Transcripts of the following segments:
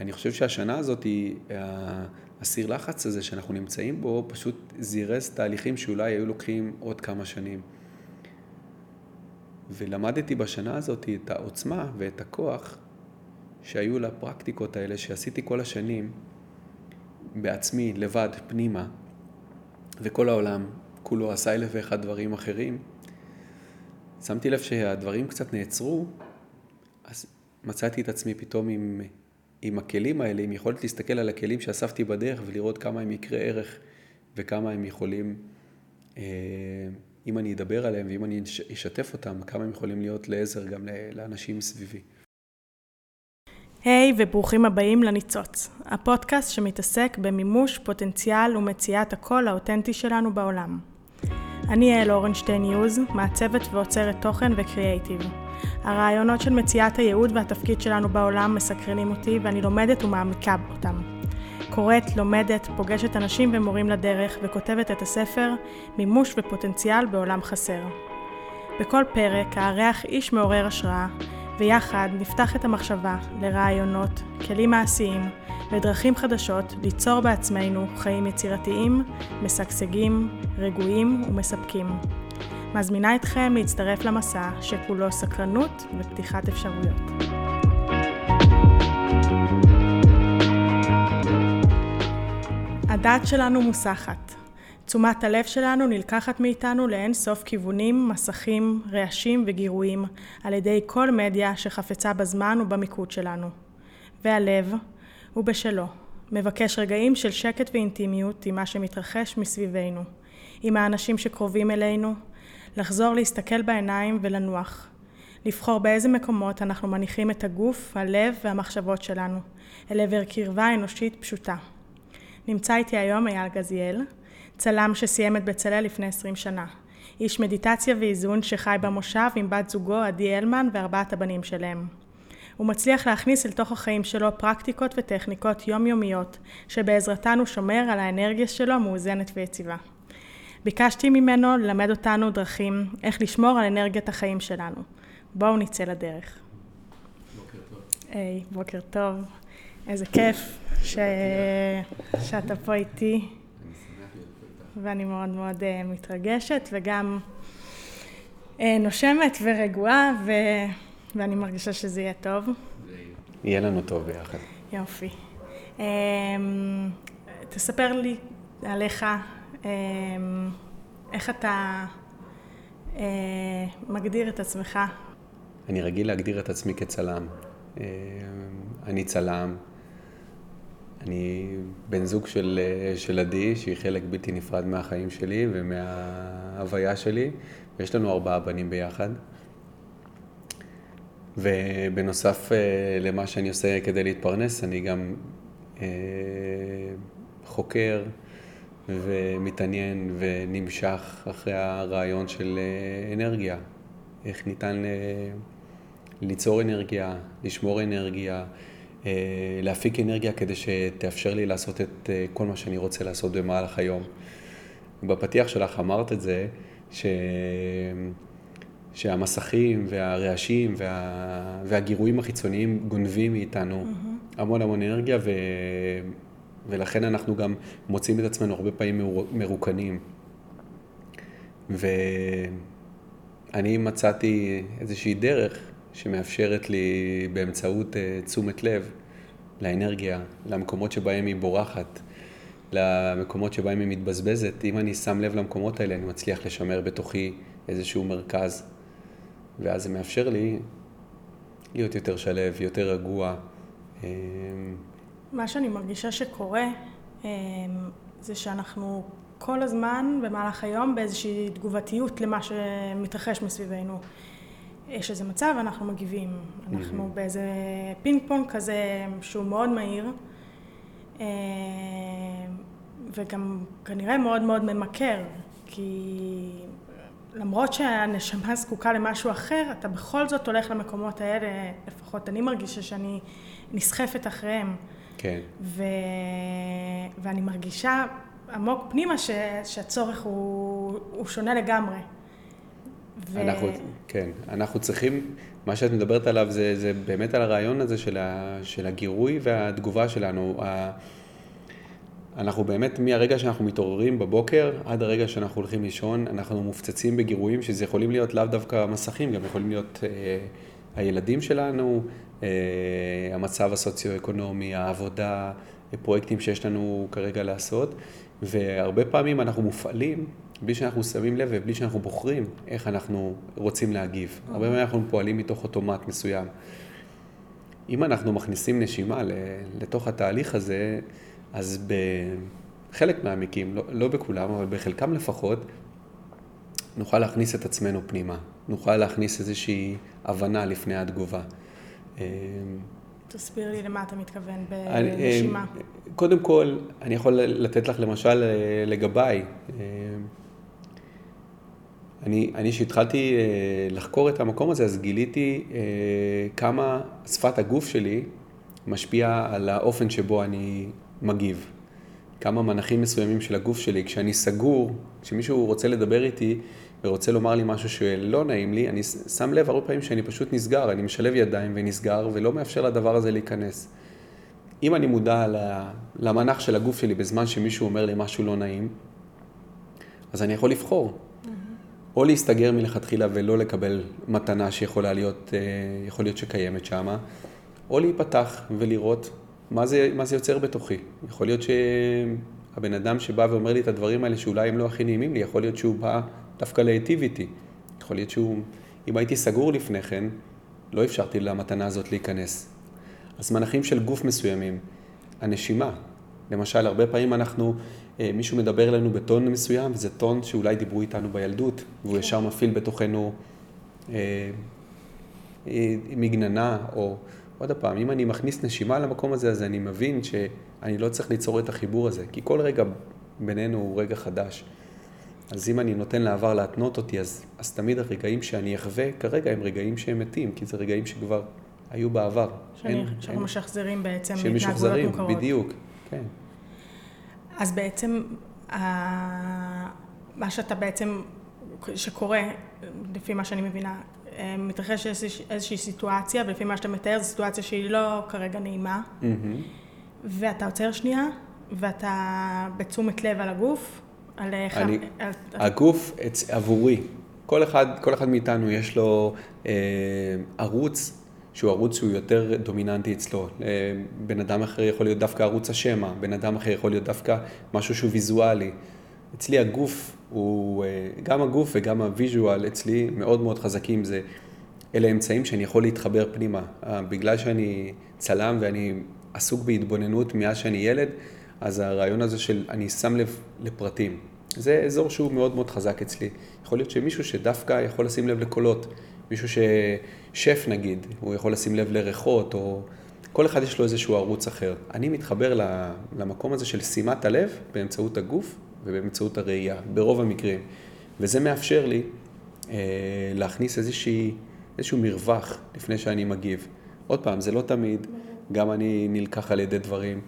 אני חושב שהשנה הזאת, היא, הסיר לחץ הזה שאנחנו נמצאים בו, פשוט זירז תהליכים שאולי היו לוקחים עוד כמה שנים. ולמדתי בשנה הזאת את העוצמה ואת הכוח שהיו לפרקטיקות האלה שעשיתי כל השנים בעצמי, לבד, פנימה, וכל העולם כולו עשה אלף ואחד דברים אחרים. שמתי לב שהדברים קצת נעצרו, אז מצאתי את עצמי פתאום עם, עם הכלים האלה, עם יכולת להסתכל על הכלים שאספתי בדרך ולראות כמה הם יקרי ערך וכמה הם יכולים, אה, אם אני אדבר עליהם ואם אני אשתף אותם, כמה הם יכולים להיות לעזר גם לאנשים מסביבי. היי hey, וברוכים הבאים לניצוץ, הפודקאסט שמתעסק במימוש פוטנציאל ומציאת הקול האותנטי שלנו בעולם. אני יעל אורנשטיין יוז, מעצבת ועוצרת תוכן וקריאייטיב. הרעיונות של מציאת הייעוד והתפקיד שלנו בעולם מסקרנים אותי ואני לומדת ומעמיקה אותם. קוראת, לומדת, פוגשת אנשים ומורים לדרך וכותבת את הספר מימוש ופוטנציאל בעולם חסר. בכל פרק אארח איש מעורר השראה ויחד נפתח את המחשבה לרעיונות, כלים מעשיים ודרכים חדשות ליצור בעצמנו חיים יצירתיים, משגשגים, רגועים ומספקים. מזמינה אתכם להצטרף למסע שכולו סקרנות ופתיחת אפשרויות. הדת שלנו מוסחת. תשומת הלב שלנו נלקחת מאיתנו לאין סוף כיוונים, מסכים, רעשים וגירויים על ידי כל מדיה שחפצה בזמן ובמיקוד שלנו. והלב הוא בשלו, מבקש רגעים של שקט ואינטימיות עם מה שמתרחש מסביבנו, עם האנשים שקרובים אלינו, לחזור להסתכל בעיניים ולנוח, לבחור באיזה מקומות אנחנו מניחים את הגוף, הלב והמחשבות שלנו, אל עבר קרבה אנושית פשוטה. נמצא איתי היום אייל גזיאל, צלם שסיים את בצלאל לפני 20 שנה. איש מדיטציה ואיזון שחי במושב עם בת זוגו עדי אלמן וארבעת הבנים שלהם. הוא מצליח להכניס אל תוך החיים שלו פרקטיקות וטכניקות יומיומיות, שבעזרתן הוא שומר על האנרגיה שלו מאוזנת ויציבה. ביקשתי ממנו ללמד אותנו דרכים איך לשמור על אנרגיית החיים שלנו. בואו נצא לדרך. בוקר טוב. היי, בוקר טוב. איזה כיף ש... שאתה פה איתי. ואני מאוד מאוד uh, מתרגשת, וגם uh, נושמת ורגועה, ו... ואני מרגישה שזה יהיה טוב. יהיה לנו טוב ביחד. יופי. Um, תספר לי עליך, איך אתה uh, מגדיר את עצמך. אני רגיל להגדיר את עצמי כצלם. Uh, אני צלם, אני בן זוג של, של עדי, שהיא חלק בלתי נפרד מהחיים שלי ומההוויה שלי, ויש לנו ארבעה בנים ביחד. ובנוסף אה, למה שאני עושה כדי להתפרנס, אני גם אה, חוקר ומתעניין ונמשך אחרי הרעיון של אה, אנרגיה. איך ניתן ליצור אנרגיה, לשמור אנרגיה, אה, להפיק אנרגיה כדי שתאפשר לי לעשות את אה, כל מה שאני רוצה לעשות במהלך היום. בפתיח שלך אמרת את זה, ש... שהמסכים והרעשים וה... והגירויים החיצוניים גונבים מאיתנו mm-hmm. המון המון אנרגיה, ו... ולכן אנחנו גם מוצאים את עצמנו הרבה פעמים מרוקנים. ואני מצאתי איזושהי דרך שמאפשרת לי באמצעות uh, תשומת לב לאנרגיה, למקומות שבהם היא בורחת, למקומות שבהם היא מתבזבזת. אם אני שם לב למקומות האלה, אני מצליח לשמר בתוכי איזשהו מרכז, ואז זה מאפשר לי להיות יותר שלב, יותר רגוע. מה שאני מרגישה שקורה, אמ, זה שאנחנו כל הזמן במהלך היום באיזושהי תגובתיות למה שמתרחש מסביבנו. יש איזה מצב, אנחנו מגיבים. אנחנו mm-hmm. באיזה פינג פונג כזה שהוא מאוד מהיר, אה, וגם כנראה מאוד מאוד ממכר, כי למרות שהנשמה זקוקה למשהו אחר, אתה בכל זאת הולך למקומות האלה, לפחות אני מרגישה שאני נסחפת אחריהם. כן. ו... ואני מרגישה עמוק פנימה ש... שהצורך הוא... הוא שונה לגמרי. ו... אנחנו, כן, אנחנו צריכים, מה שאת מדברת עליו זה, זה באמת על הרעיון הזה של, ה, של הגירוי והתגובה שלנו. ה, אנחנו באמת, מהרגע שאנחנו מתעוררים בבוקר עד הרגע שאנחנו הולכים לישון, אנחנו מופצצים בגירויים, שזה יכולים להיות לאו דווקא מסכים, גם יכולים להיות אה, הילדים שלנו, אה, המצב הסוציו-אקונומי, העבודה, פרויקטים שיש לנו כרגע לעשות, והרבה פעמים אנחנו מופעלים בלי שאנחנו שמים לב ובלי שאנחנו בוחרים איך אנחנו רוצים להגיב. הרבה פעמים אנחנו פועלים מתוך אוטומט מסוים. אם אנחנו מכניסים נשימה לתוך התהליך הזה, אז בחלק מהמקרים, לא, לא בכולם, אבל בחלקם לפחות, נוכל להכניס את עצמנו פנימה. נוכל להכניס איזושהי הבנה לפני התגובה. אמ, תסביר לי למה אתה מתכוון בנשימה. קודם כל, אני יכול לתת לך למשל אה, לגביי. אני, אני שהתחלתי אה, לחקור את המקום הזה, אז גיליתי אה, כמה שפת הגוף שלי משפיעה על האופן שבו אני מגיב. כמה מנחים מסוימים של הגוף שלי. כשאני סגור, כשמישהו רוצה לדבר איתי ורוצה לומר לי משהו שלא נעים לי, אני שם לב הרבה פעמים שאני פשוט נסגר, אני משלב ידיים ונסגר ולא מאפשר לדבר הזה להיכנס. אם אני מודע למנח של הגוף שלי בזמן שמישהו אומר לי משהו לא נעים, אז אני יכול לבחור. או להסתגר מלכתחילה ולא לקבל מתנה שיכולה להיות, אה, יכול להיות שקיימת שמה, או להיפתח ולראות מה זה, מה זה יוצר בתוכי. יכול להיות שהבן אדם שבא ואומר לי את הדברים האלה שאולי הם לא הכי נעימים לי, יכול להיות שהוא בא דווקא להיטיב איתי. יכול להיות שהוא, אם הייתי סגור לפני כן, לא אפשרתי למתנה הזאת להיכנס. אז מנחים של גוף מסוימים, הנשימה, למשל, הרבה פעמים אנחנו, אה, מישהו מדבר אלינו בטון מסוים, וזה טון שאולי דיברו איתנו בילדות, והוא כן. ישר מפעיל בתוכנו אה, אה, מגננה, או עוד פעם, אם אני מכניס נשימה למקום הזה, אז אני מבין שאני לא צריך ליצור את החיבור הזה, כי כל רגע בינינו הוא רגע חדש. אז אם אני נותן לעבר להתנות אותי, אז, אז תמיד הרגעים שאני אחווה כרגע הם רגעים שהם מתים, כי זה רגעים שכבר היו בעבר. שאנחנו משחזרים בעצם מהתנהגויות מוכרות. בדיוק, כן. אז בעצם, מה שאתה בעצם, שקורה, לפי מה שאני מבינה, מתרחש איזושהי סיטואציה, ולפי מה שאתה מתאר, זו סיטואציה שהיא לא כרגע נעימה, mm-hmm. ואתה עוצר שנייה, ואתה בתשומת לב על הגוף, על איך... אני, על... הגוף עבורי, כל אחד, כל אחד מאיתנו יש לו אה, ערוץ שהוא ערוץ שהוא יותר דומיננטי אצלו. אה, בן אדם אחר יכול להיות דווקא ערוץ השמע, בן אדם אחר יכול להיות דווקא משהו שהוא ויזואלי. אצלי הגוף הוא, אה, גם הגוף וגם הוויז'ואל אצלי מאוד מאוד חזקים. זה, אלה אמצעים שאני יכול להתחבר פנימה. אה, בגלל שאני צלם ואני עסוק בהתבוננות מאז שאני ילד, אז הרעיון הזה של אני שם לב לפרטים. זה אזור שהוא מאוד מאוד חזק אצלי. יכול להיות שמישהו שדווקא יכול לשים לב לקולות, מישהו ששף נגיד, הוא יכול לשים לב לריחות, או כל אחד יש לו איזשהו ערוץ אחר. אני מתחבר למקום הזה של שימת הלב באמצעות הגוף ובאמצעות הראייה, ברוב המקרים. וזה מאפשר לי אה, להכניס איזושהי, איזשהו מרווח לפני שאני מגיב. עוד פעם, זה לא תמיד, גם אני נלקח על ידי דברים.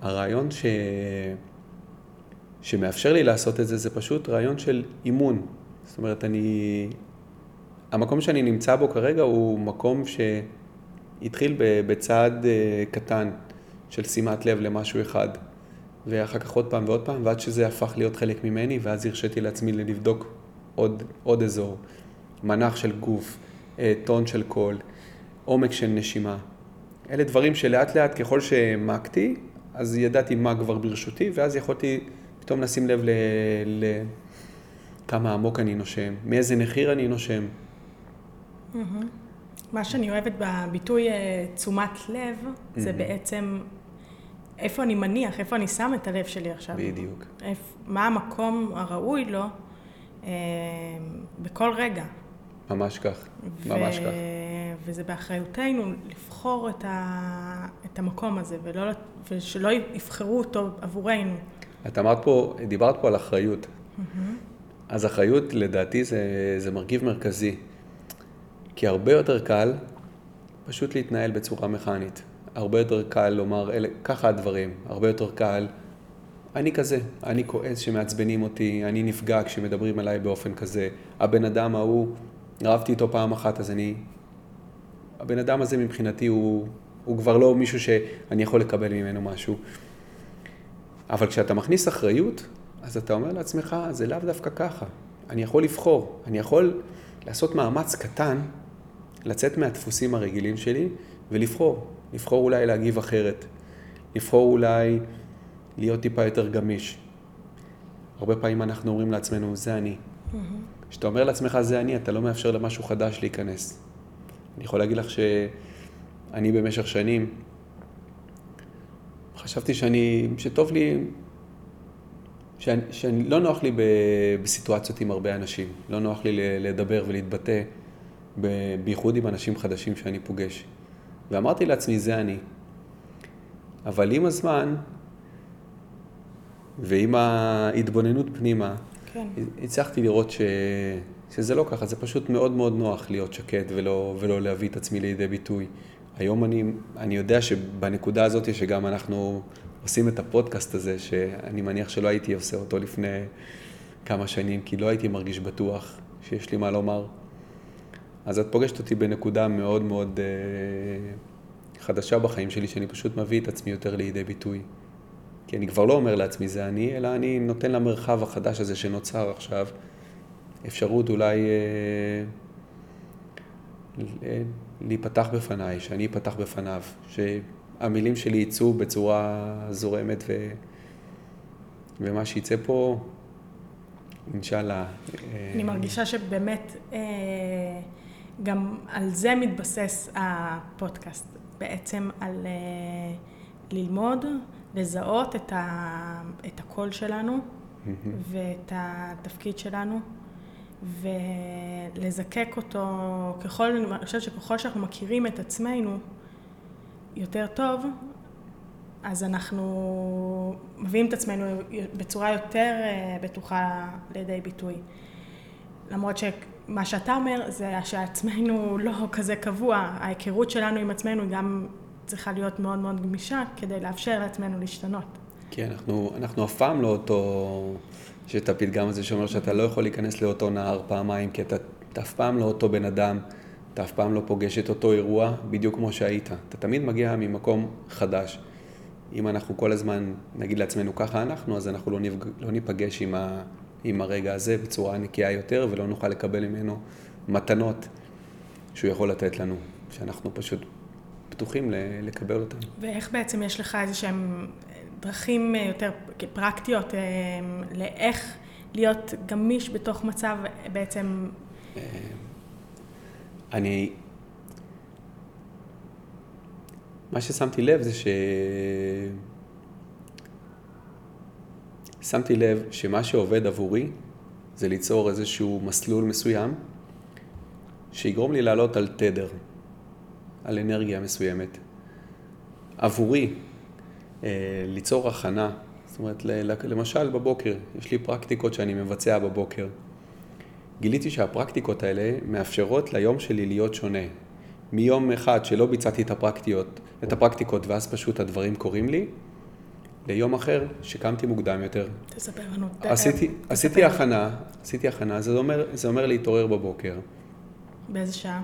הרעיון ש... שמאפשר לי לעשות את זה, זה פשוט רעיון של אימון. זאת אומרת, אני... המקום שאני נמצא בו כרגע הוא מקום שהתחיל בצעד אה, קטן של שימת לב למשהו אחד. ואחר כך עוד פעם ועוד פעם, ועד שזה הפך להיות חלק ממני, ואז הרשיתי לעצמי לבדוק עוד, עוד אזור. מנח של גוף, אה, טון של קול, עומק של נשימה. אלה דברים שלאט לאט ככל שהעמקתי, אז ידעתי מה כבר ברשותי, ואז יכולתי פתאום לשים לב לכמה עמוק אני נושם, מאיזה מחיר אני נושם. מה שאני אוהבת בביטוי אה, תשומת לב, זה בעצם איפה אני מניח, איפה אני שם את הלב שלי עכשיו. בדיוק. איפ, מה המקום הראוי לו אה, בכל רגע. ממש כך, ממש ו... כך. וזה באחריותנו לבחור את, ה... את המקום הזה, ולא... ושלא יבחרו אותו עבורנו. את אמרת פה, דיברת פה על אחריות. Mm-hmm. אז אחריות לדעתי זה, זה מרכיב מרכזי. כי הרבה יותר קל פשוט להתנהל בצורה מכנית. הרבה יותר קל לומר, אלה, ככה הדברים. הרבה יותר קל אני כזה, אני כועס שמעצבנים אותי, אני נפגע כשמדברים עליי באופן כזה. הבן אדם ההוא, רבתי איתו פעם אחת, אז אני... הבן אדם הזה מבחינתי הוא, הוא כבר לא מישהו שאני יכול לקבל ממנו משהו. אבל כשאתה מכניס אחריות, אז אתה אומר לעצמך, זה לאו דווקא ככה. אני יכול לבחור, אני יכול לעשות מאמץ קטן, לצאת מהדפוסים הרגילים שלי ולבחור. לבחור אולי להגיב אחרת. לבחור אולי להיות טיפה יותר גמיש. הרבה פעמים אנחנו אומרים לעצמנו, זה אני. כשאתה אומר לעצמך, זה אני, אתה לא מאפשר למשהו חדש להיכנס. אני יכול להגיד לך שאני במשך שנים, חשבתי שאני, שטוב לי, שאני, שאני לא נוח לי ב, בסיטואציות עם הרבה אנשים. לא נוח לי לדבר ולהתבטא, בייחוד עם אנשים חדשים שאני פוגש. ואמרתי לעצמי, זה אני. אבל עם הזמן, ועם ההתבוננות פנימה, כן. הצלחתי לראות ש... שזה לא ככה, זה פשוט מאוד מאוד נוח להיות שקט ולא, ולא להביא את עצמי לידי ביטוי. היום אני, אני יודע שבנקודה הזאת שגם אנחנו עושים את הפודקאסט הזה, שאני מניח שלא הייתי עושה אותו לפני כמה שנים, כי לא הייתי מרגיש בטוח שיש לי מה לומר. אז את פוגשת אותי בנקודה מאוד מאוד אה, חדשה בחיים שלי, שאני פשוט מביא את עצמי יותר לידי ביטוי. כי אני כבר לא אומר לעצמי זה אני, אלא אני נותן למרחב החדש הזה שנוצר עכשיו אפשרות אולי אה, להיפתח בפניי, שאני אפתח בפניו, שהמילים שלי יצאו בצורה זורמת ו... ומה שיצא פה, אינשאללה. אה, אני מרגישה שבאמת אה, גם על זה מתבסס הפודקאסט, בעצם על ללמוד לזהות את, ה, את הקול שלנו ואת התפקיד שלנו ולזקק אותו ככל, אני חושבת שככל שאנחנו מכירים את עצמנו יותר טוב, אז אנחנו מביאים את עצמנו בצורה יותר אה, בטוחה לידי ביטוי. למרות שמה שאתה אומר זה שעצמנו לא כזה קבוע, ההיכרות שלנו עם עצמנו גם צריכה להיות מאוד מאוד גמישה כדי לאפשר לעצמנו להשתנות. כי אנחנו, אנחנו אף פעם לא אותו, יש את הפתגם הזה שאומר שאתה לא יכול להיכנס לאותו נהר פעמיים, כי אתה, אתה אף פעם לא אותו בן אדם, אתה אף פעם לא פוגש את אותו אירוע בדיוק כמו שהיית. אתה תמיד מגיע ממקום חדש. אם אנחנו כל הזמן נגיד לעצמנו ככה אנחנו, אז אנחנו לא, נפג... לא ניפגש עם, ה... עם הרגע הזה בצורה נקייה יותר ולא נוכל לקבל ממנו מתנות שהוא יכול לתת לנו, שאנחנו פשוט פתוחים לקבל אותם. ואיך בעצם יש לך איזה שהם דרכים אה, יותר פרקטיות אה, לאיך להיות גמיש בתוך מצב בעצם... אה, אני... מה ששמתי לב זה ש... שמתי לב שמה שעובד עבורי זה ליצור איזשהו מסלול מסוים שיגרום לי לעלות על תדר. על אנרגיה מסוימת. עבורי, אה, ליצור הכנה, זאת אומרת, למשל בבוקר, יש לי פרקטיקות שאני מבצע בבוקר. גיליתי שהפרקטיקות האלה מאפשרות ליום שלי להיות שונה. מיום אחד שלא ביצעתי את הפרקטיות, את הפרקטיקות ואז פשוט הדברים קורים לי, ליום אחר שקמתי מוקדם יותר. תספר לנו. עשיתי, תספר. עשיתי הכנה, עשיתי הכנה, זה אומר, זה אומר להתעורר בבוקר. באיזה שעה?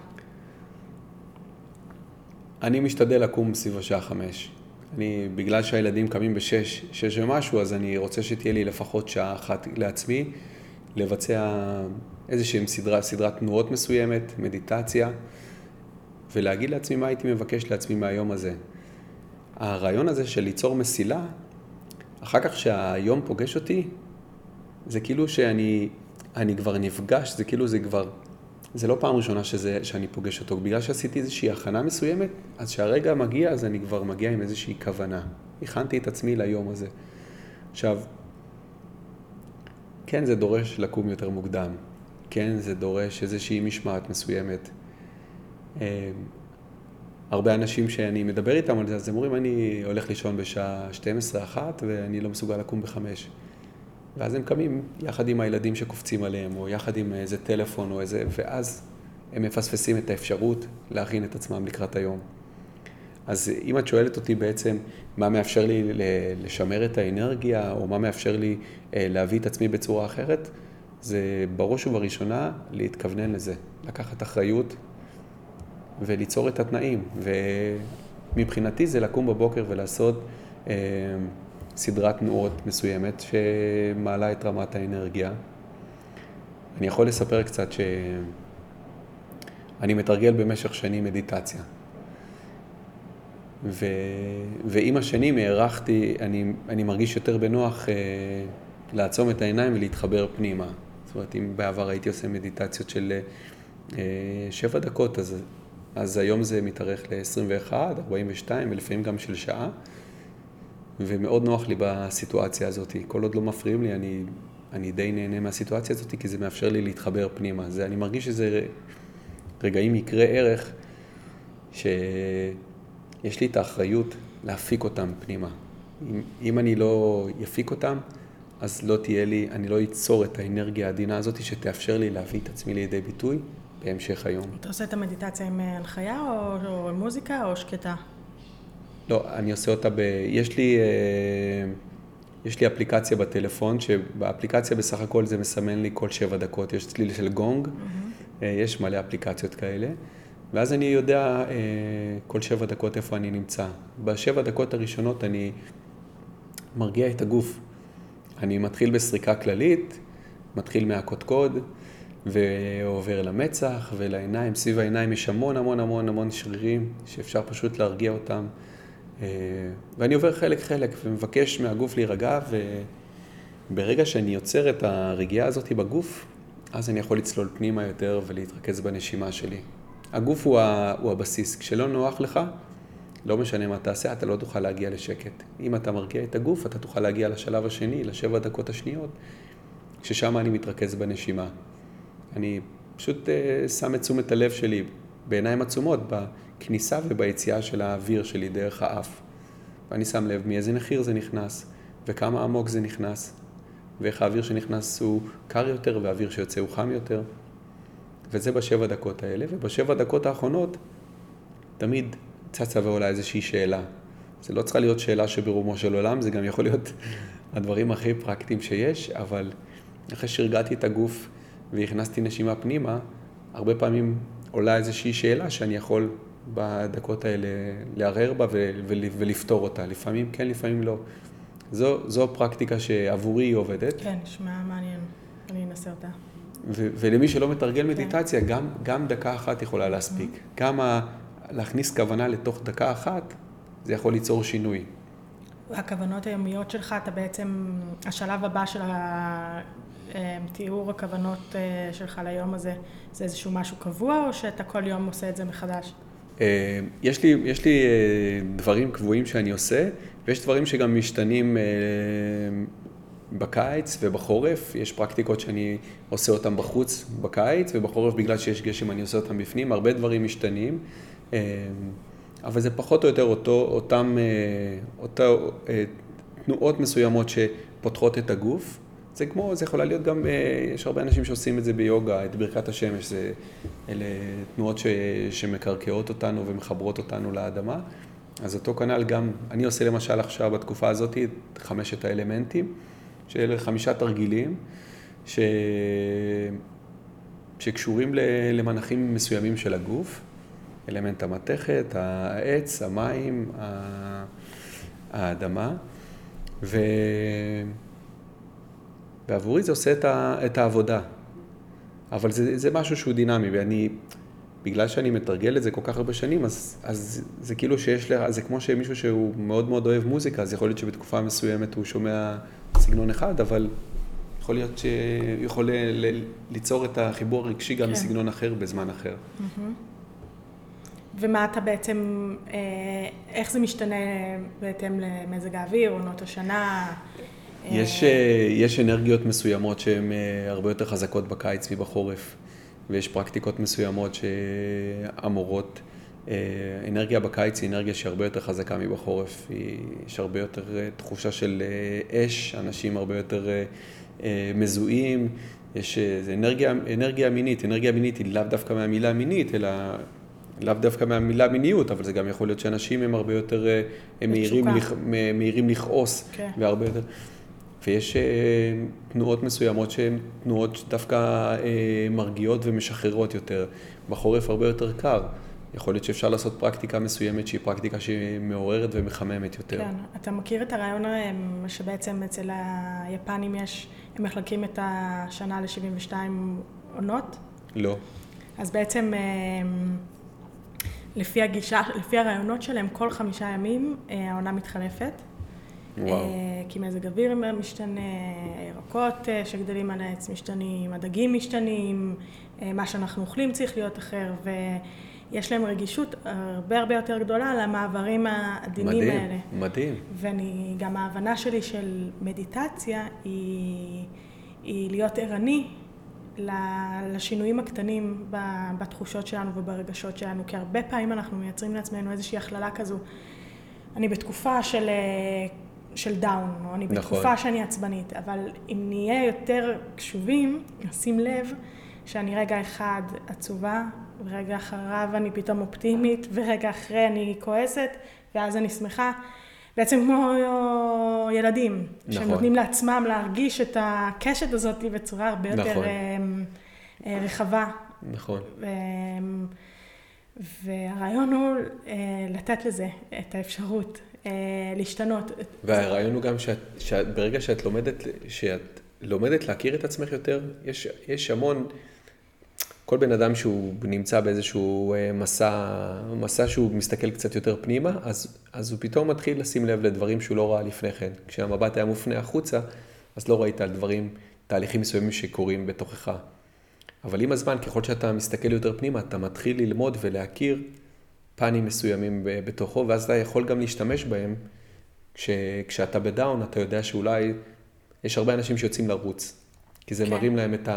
אני משתדל לקום סביב השעה חמש. אני, בגלל שהילדים קמים בשש, שש ומשהו, אז אני רוצה שתהיה לי לפחות שעה אחת לעצמי, לבצע איזושהי סדרה, סדרת תנועות מסוימת, מדיטציה, ולהגיד לעצמי מה הייתי מבקש לעצמי מהיום הזה. הרעיון הזה של ליצור מסילה, אחר כך שהיום פוגש אותי, זה כאילו שאני אני כבר נפגש, זה כאילו זה כבר זה לא פעם ראשונה שזה, שאני פוגש אותו, בגלל שעשיתי איזושהי הכנה מסוימת, אז כשהרגע מגיע, אז אני כבר מגיע עם איזושהי כוונה. הכנתי את עצמי ליום הזה. עכשיו, כן, זה דורש לקום יותר מוקדם. כן, זה דורש איזושהי משמעת מסוימת. הרבה אנשים שאני מדבר איתם על זה, אז הם אומרים, אני הולך לישון בשעה 12-1 ואני לא מסוגל לקום בחמש. ואז הם קמים יחד עם הילדים שקופצים עליהם, או יחד עם איזה טלפון או איזה, ואז הם מפספסים את האפשרות להכין את עצמם לקראת היום. אז אם את שואלת אותי בעצם מה מאפשר לי לשמר את האנרגיה, או מה מאפשר לי אה, להביא את עצמי בצורה אחרת, זה בראש ובראשונה להתכוונן לזה, לקחת אחריות וליצור את התנאים. ומבחינתי זה לקום בבוקר ולעשות אה, סדרת תנועות מסוימת שמעלה את רמת האנרגיה. אני יכול לספר קצת שאני מתרגל במשך שנים מדיטציה. ו... ועם השנים הערכתי, אני, אני מרגיש יותר בנוח אה, לעצום את העיניים ולהתחבר פנימה. זאת אומרת, אם בעבר הייתי עושה מדיטציות של אה, שבע דקות, אז, אז היום זה מתארך ל-21, 42 ולפעמים גם של שעה. ומאוד נוח לי בסיטואציה הזאת. כל עוד לא מפריעים לי, אני, אני די נהנה מהסיטואציה הזאת, כי זה מאפשר לי להתחבר פנימה. זה, אני מרגיש שזה רגעים יקרי ערך, שיש לי את האחריות להפיק אותם פנימה. אם, אם אני לא אפיק אותם, אז לא תהיה לי, אני לא אצור את האנרגיה העדינה הזאת שתאפשר לי להביא את עצמי לידי ביטוי בהמשך היום. אתה עושה את המדיטציה עם הנחיה או, או מוזיקה או שקטה? לא, אני עושה אותה ב... יש לי, אה, יש לי אפליקציה בטלפון, שבאפליקציה בסך הכל זה מסמן לי כל שבע דקות, יש צליל של גונג, mm-hmm. יש מלא אפליקציות כאלה, ואז אני יודע אה, כל שבע דקות איפה אני נמצא. בשבע דקות הראשונות אני מרגיע את הגוף. אני מתחיל בסריקה כללית, מתחיל מהקודקוד, ועובר למצח ולעיניים. סביב העיניים יש המון המון המון המון שרירים שאפשר פשוט להרגיע אותם. אה, ואני עובר חלק חלק ומבקש מהגוף להירגע, וברגע שאני יוצר את הרגיעה הזאת בגוף, אז אני יכול לצלול פנימה יותר ולהתרכז בנשימה שלי. הגוף הוא, ה, הוא הבסיס. כשלא נוח לך, לא משנה מה תעשה, אתה לא תוכל להגיע לשקט. אם אתה מרגיע את הגוף, אתה תוכל להגיע לשלב השני, לשבע דקות השניות, ששם אני מתרכז בנשימה. אני פשוט uh, שם את תשומת הלב שלי בעיניים עצומות, בכניסה וביציאה של האוויר שלי דרך האף. ואני שם לב מאיזה מחיר זה נכנס, וכמה עמוק זה נכנס, ואיך האוויר שנכנס הוא קר יותר והאוויר שיוצא הוא חם יותר. וזה בשבע דקות האלה, ובשבע דקות האחרונות תמיד צצה ועולה איזושהי שאלה. זה לא צריכה להיות שאלה שברומו של עולם, זה גם יכול להיות הדברים הכי פרקטיים שיש, אבל אחרי שהרגעתי את הגוף והכנסתי נשימה פנימה, הרבה פעמים עולה איזושהי שאלה שאני יכול בדקות האלה לערער בה ולפתור אותה. לפעמים כן, לפעמים לא. זו, זו פרקטיקה שעבורי היא עובדת. כן, נשמע מעניין. אני אנסה אותה. ו- ולמי שלא מתרגל כן. מדיטציה, גם, גם דקה אחת יכולה להספיק. Mm-hmm. גם ה- להכניס כוונה לתוך דקה אחת, זה יכול ליצור שינוי. הכוונות היומיות שלך, אתה בעצם, השלב הבא של תיאור הכוונות אה, שלך ליום הזה, זה איזשהו משהו קבוע, או שאתה כל יום עושה את זה מחדש? אה, יש לי, יש לי דברים קבועים שאני עושה, ויש דברים שגם משתנים בקיץ ובחורף. יש פרקטיקות שאני עושה אותן בחוץ בקיץ, ובחורף בגלל שיש גשם אני עושה אותן בפנים. הרבה דברים משתנים, אבל זה פחות או יותר אותו, אותם, אותו, תנועות מסוימות שפותחות את הגוף. זה כמו, זה יכולה להיות גם, אה, יש הרבה אנשים שעושים את זה ביוגה, את ברכת השמש, זה, אלה תנועות ש, שמקרקעות אותנו ומחברות אותנו לאדמה. אז אותו כנ"ל גם, אני עושה למשל עכשיו בתקופה הזאת את חמשת האלמנטים, שאלה חמישה תרגילים, ש... שקשורים למנחים מסוימים של הגוף, אלמנט המתכת, העץ, המים, האדמה, ו... ועבורי זה עושה את, ה, את העבודה. אבל זה, זה משהו שהוא דינמי, ואני, בגלל שאני מתרגל את זה כל כך הרבה שנים, אז, אז זה כאילו שיש, לה, זה כמו שמישהו שהוא מאוד מאוד אוהב מוזיקה, אז יכול להיות שבתקופה מסוימת הוא שומע סגנון אחד, אבל יכול להיות שהוא יכול ל, ל, ליצור את החיבור הרגשי גם כן. בסגנון אחר בזמן אחר. Mm-hmm. ומה אתה בעצם, אה, איך זה משתנה בהתאם למזג האוויר, עונות השנה? יש, אה, יש אנרגיות מסוימות שהן אה, הרבה יותר חזקות בקיץ מבחורף, ויש פרקטיקות מסוימות שאמורות, אה, אנרגיה בקיץ היא אנרגיה שהרבה יותר חזקה מבחורף, יש הרבה יותר תחושה של אש, אנשים הרבה יותר מזוהים, יש זה אנרגיה, אנרגיה מינית, אנרגיה מינית היא לאו דווקא מהמילה מינית, אלא לאו דווקא מהמילה מיניות, אבל זה גם יכול להיות שאנשים הם הרבה יותר, הם מהירים, לכ, מהירים לכעוס, כן. והרבה יותר... ויש אה, תנועות מסוימות שהן תנועות דווקא אה, מרגיעות ומשחררות יותר. בחורף הרבה יותר קר. יכול להיות שאפשר לעשות פרקטיקה מסוימת שהיא פרקטיקה שמעוררת ומחממת יותר. כן, אתה מכיר את הרעיון שבעצם אצל היפנים יש, הם מחלקים את השנה ל-72 עונות? לא. אז בעצם לפי הגישה, לפי הרעיונות שלהם, כל חמישה ימים העונה מתחלפת. וואו. כי מזג אוויר משתנה, ירקות שגדלים על העץ משתנים, הדגים משתנים, מה שאנחנו אוכלים צריך להיות אחר, ויש להם רגישות הרבה הרבה יותר גדולה למעברים העדינים מדהים, האלה. מדהים. ואני, גם ההבנה שלי של מדיטציה היא, היא להיות ערני לשינויים הקטנים בתחושות שלנו וברגשות שלנו, כי הרבה פעמים אנחנו מייצרים לעצמנו איזושהי הכללה כזו. אני בתקופה של, של דאון, או אני בתקופה נכון. שאני עצבנית, אבל אם נהיה יותר קשובים, נשים לב שאני רגע אחד עצובה, ורגע אחריו אני פתאום אופטימית, ורגע אחרי אני כועסת, ואז אני שמחה. בעצם כמו ילדים, נכון. שהם נותנים לעצמם להרגיש את הקשת הזאת בצורה הרבה יותר נכון. רחבה. נכון. והרעיון הוא לתת לזה את האפשרות להשתנות. והרעיון הוא גם שברגע שאת לומדת, שאת לומדת להכיר את עצמך יותר, יש, יש המון... כל בן אדם שהוא נמצא באיזשהו אה, מסע, מסע שהוא מסתכל קצת יותר פנימה, אז, אז הוא פתאום מתחיל לשים לב לדברים שהוא לא ראה לפני כן. כשהמבט היה מופנה החוצה, אז לא ראית על דברים, תהליכים מסוימים שקורים בתוכך. אבל עם הזמן, ככל שאתה מסתכל יותר פנימה, אתה מתחיל ללמוד ולהכיר פנים מסוימים בתוכו, ואז אתה יכול גם להשתמש בהם. כש, כשאתה בדאון, אתה יודע שאולי, יש הרבה אנשים שיוצאים לרוץ. כי זה כן. מרים להם את ה...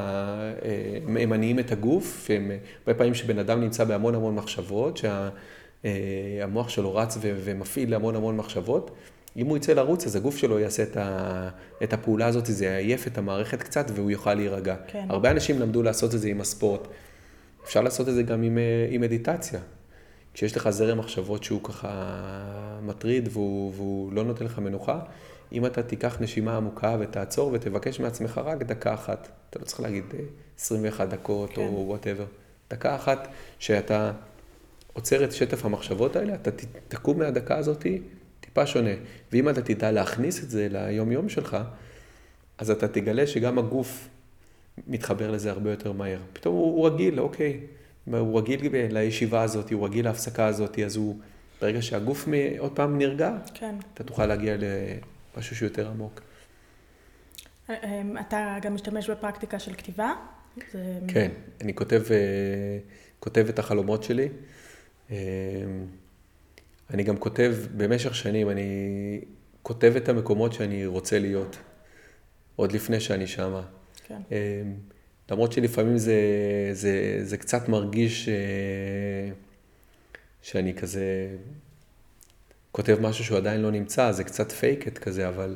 אה, הם מניעים את הגוף, והם, הרבה פעמים שבן אדם נמצא בהמון המון מחשבות, שהמוח שה, שלו רץ ו, ומפעיל המון המון מחשבות, אם הוא יצא לרוץ, אז הגוף שלו יעשה את, ה, את הפעולה הזאת, זה יעייף את המערכת קצת והוא יוכל להירגע. כן. הרבה אנשים למדו לעשות את זה עם הספורט. אפשר לעשות את זה גם עם, אה, עם מדיטציה. כשיש לך זרם מחשבות שהוא ככה מטריד והוא, והוא לא נותן לך מנוחה, אם אתה תיקח נשימה עמוקה ותעצור ותבקש מעצמך רק דקה אחת, אתה לא צריך להגיד 21 אה, דקות כן. או וואטאבר, דקה אחת שאתה עוצר את שטף המחשבות האלה, אתה תקום מהדקה הזאת טיפה שונה. ואם אתה תדע להכניס את זה ליום-יום שלך, אז אתה תגלה שגם הגוף מתחבר לזה הרבה יותר מהר. פתאום הוא, הוא רגיל, אוקיי, הוא רגיל לישיבה הזאת, הוא רגיל להפסקה הזאת, אז הוא, ברגע שהגוף עוד פעם נרגע, כן. אתה תוכל להגיע משהו שהוא יותר עמוק. אמ, אתה גם משתמש בפרקטיקה של כתיבה? זה... כן, אני כותב, אה, כותב את החלומות שלי. אני גם כותב, במשך שנים, אני כותב את המקומות שאני רוצה להיות, עוד לפני שאני שמה. כן. למרות שלפעמים זה, זה, זה קצת מרגיש אה, שאני כזה כותב משהו שהוא עדיין לא נמצא, זה קצת פייקט כזה, אבל,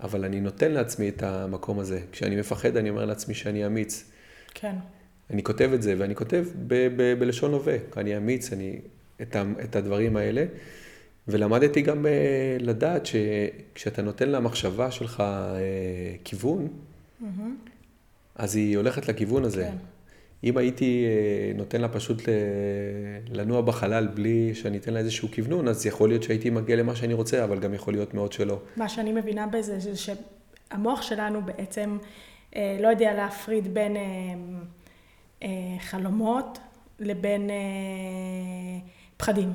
אבל אני נותן לעצמי את המקום הזה. כשאני מפחד, אני אומר לעצמי שאני אמיץ. כן. אני כותב את זה, ואני כותב ב- ב- בלשון הווה. אני אמיץ, אני, את, ה- את הדברים האלה. ולמדתי גם uh, לדעת שכשאתה נותן למחשבה שלך uh, כיוון, mm-hmm. אז היא הולכת לכיוון הזה. כן. אם הייתי אה, נותן לה פשוט לנוע בחלל בלי שאני אתן לה איזשהו כוונון, אז יכול להיות שהייתי מגיע למה שאני רוצה, אבל גם יכול להיות מאוד שלא. מה שאני מבינה בזה, זה שהמוח שלנו בעצם אה, לא יודע להפריד בין אה, חלומות לבין פחדים.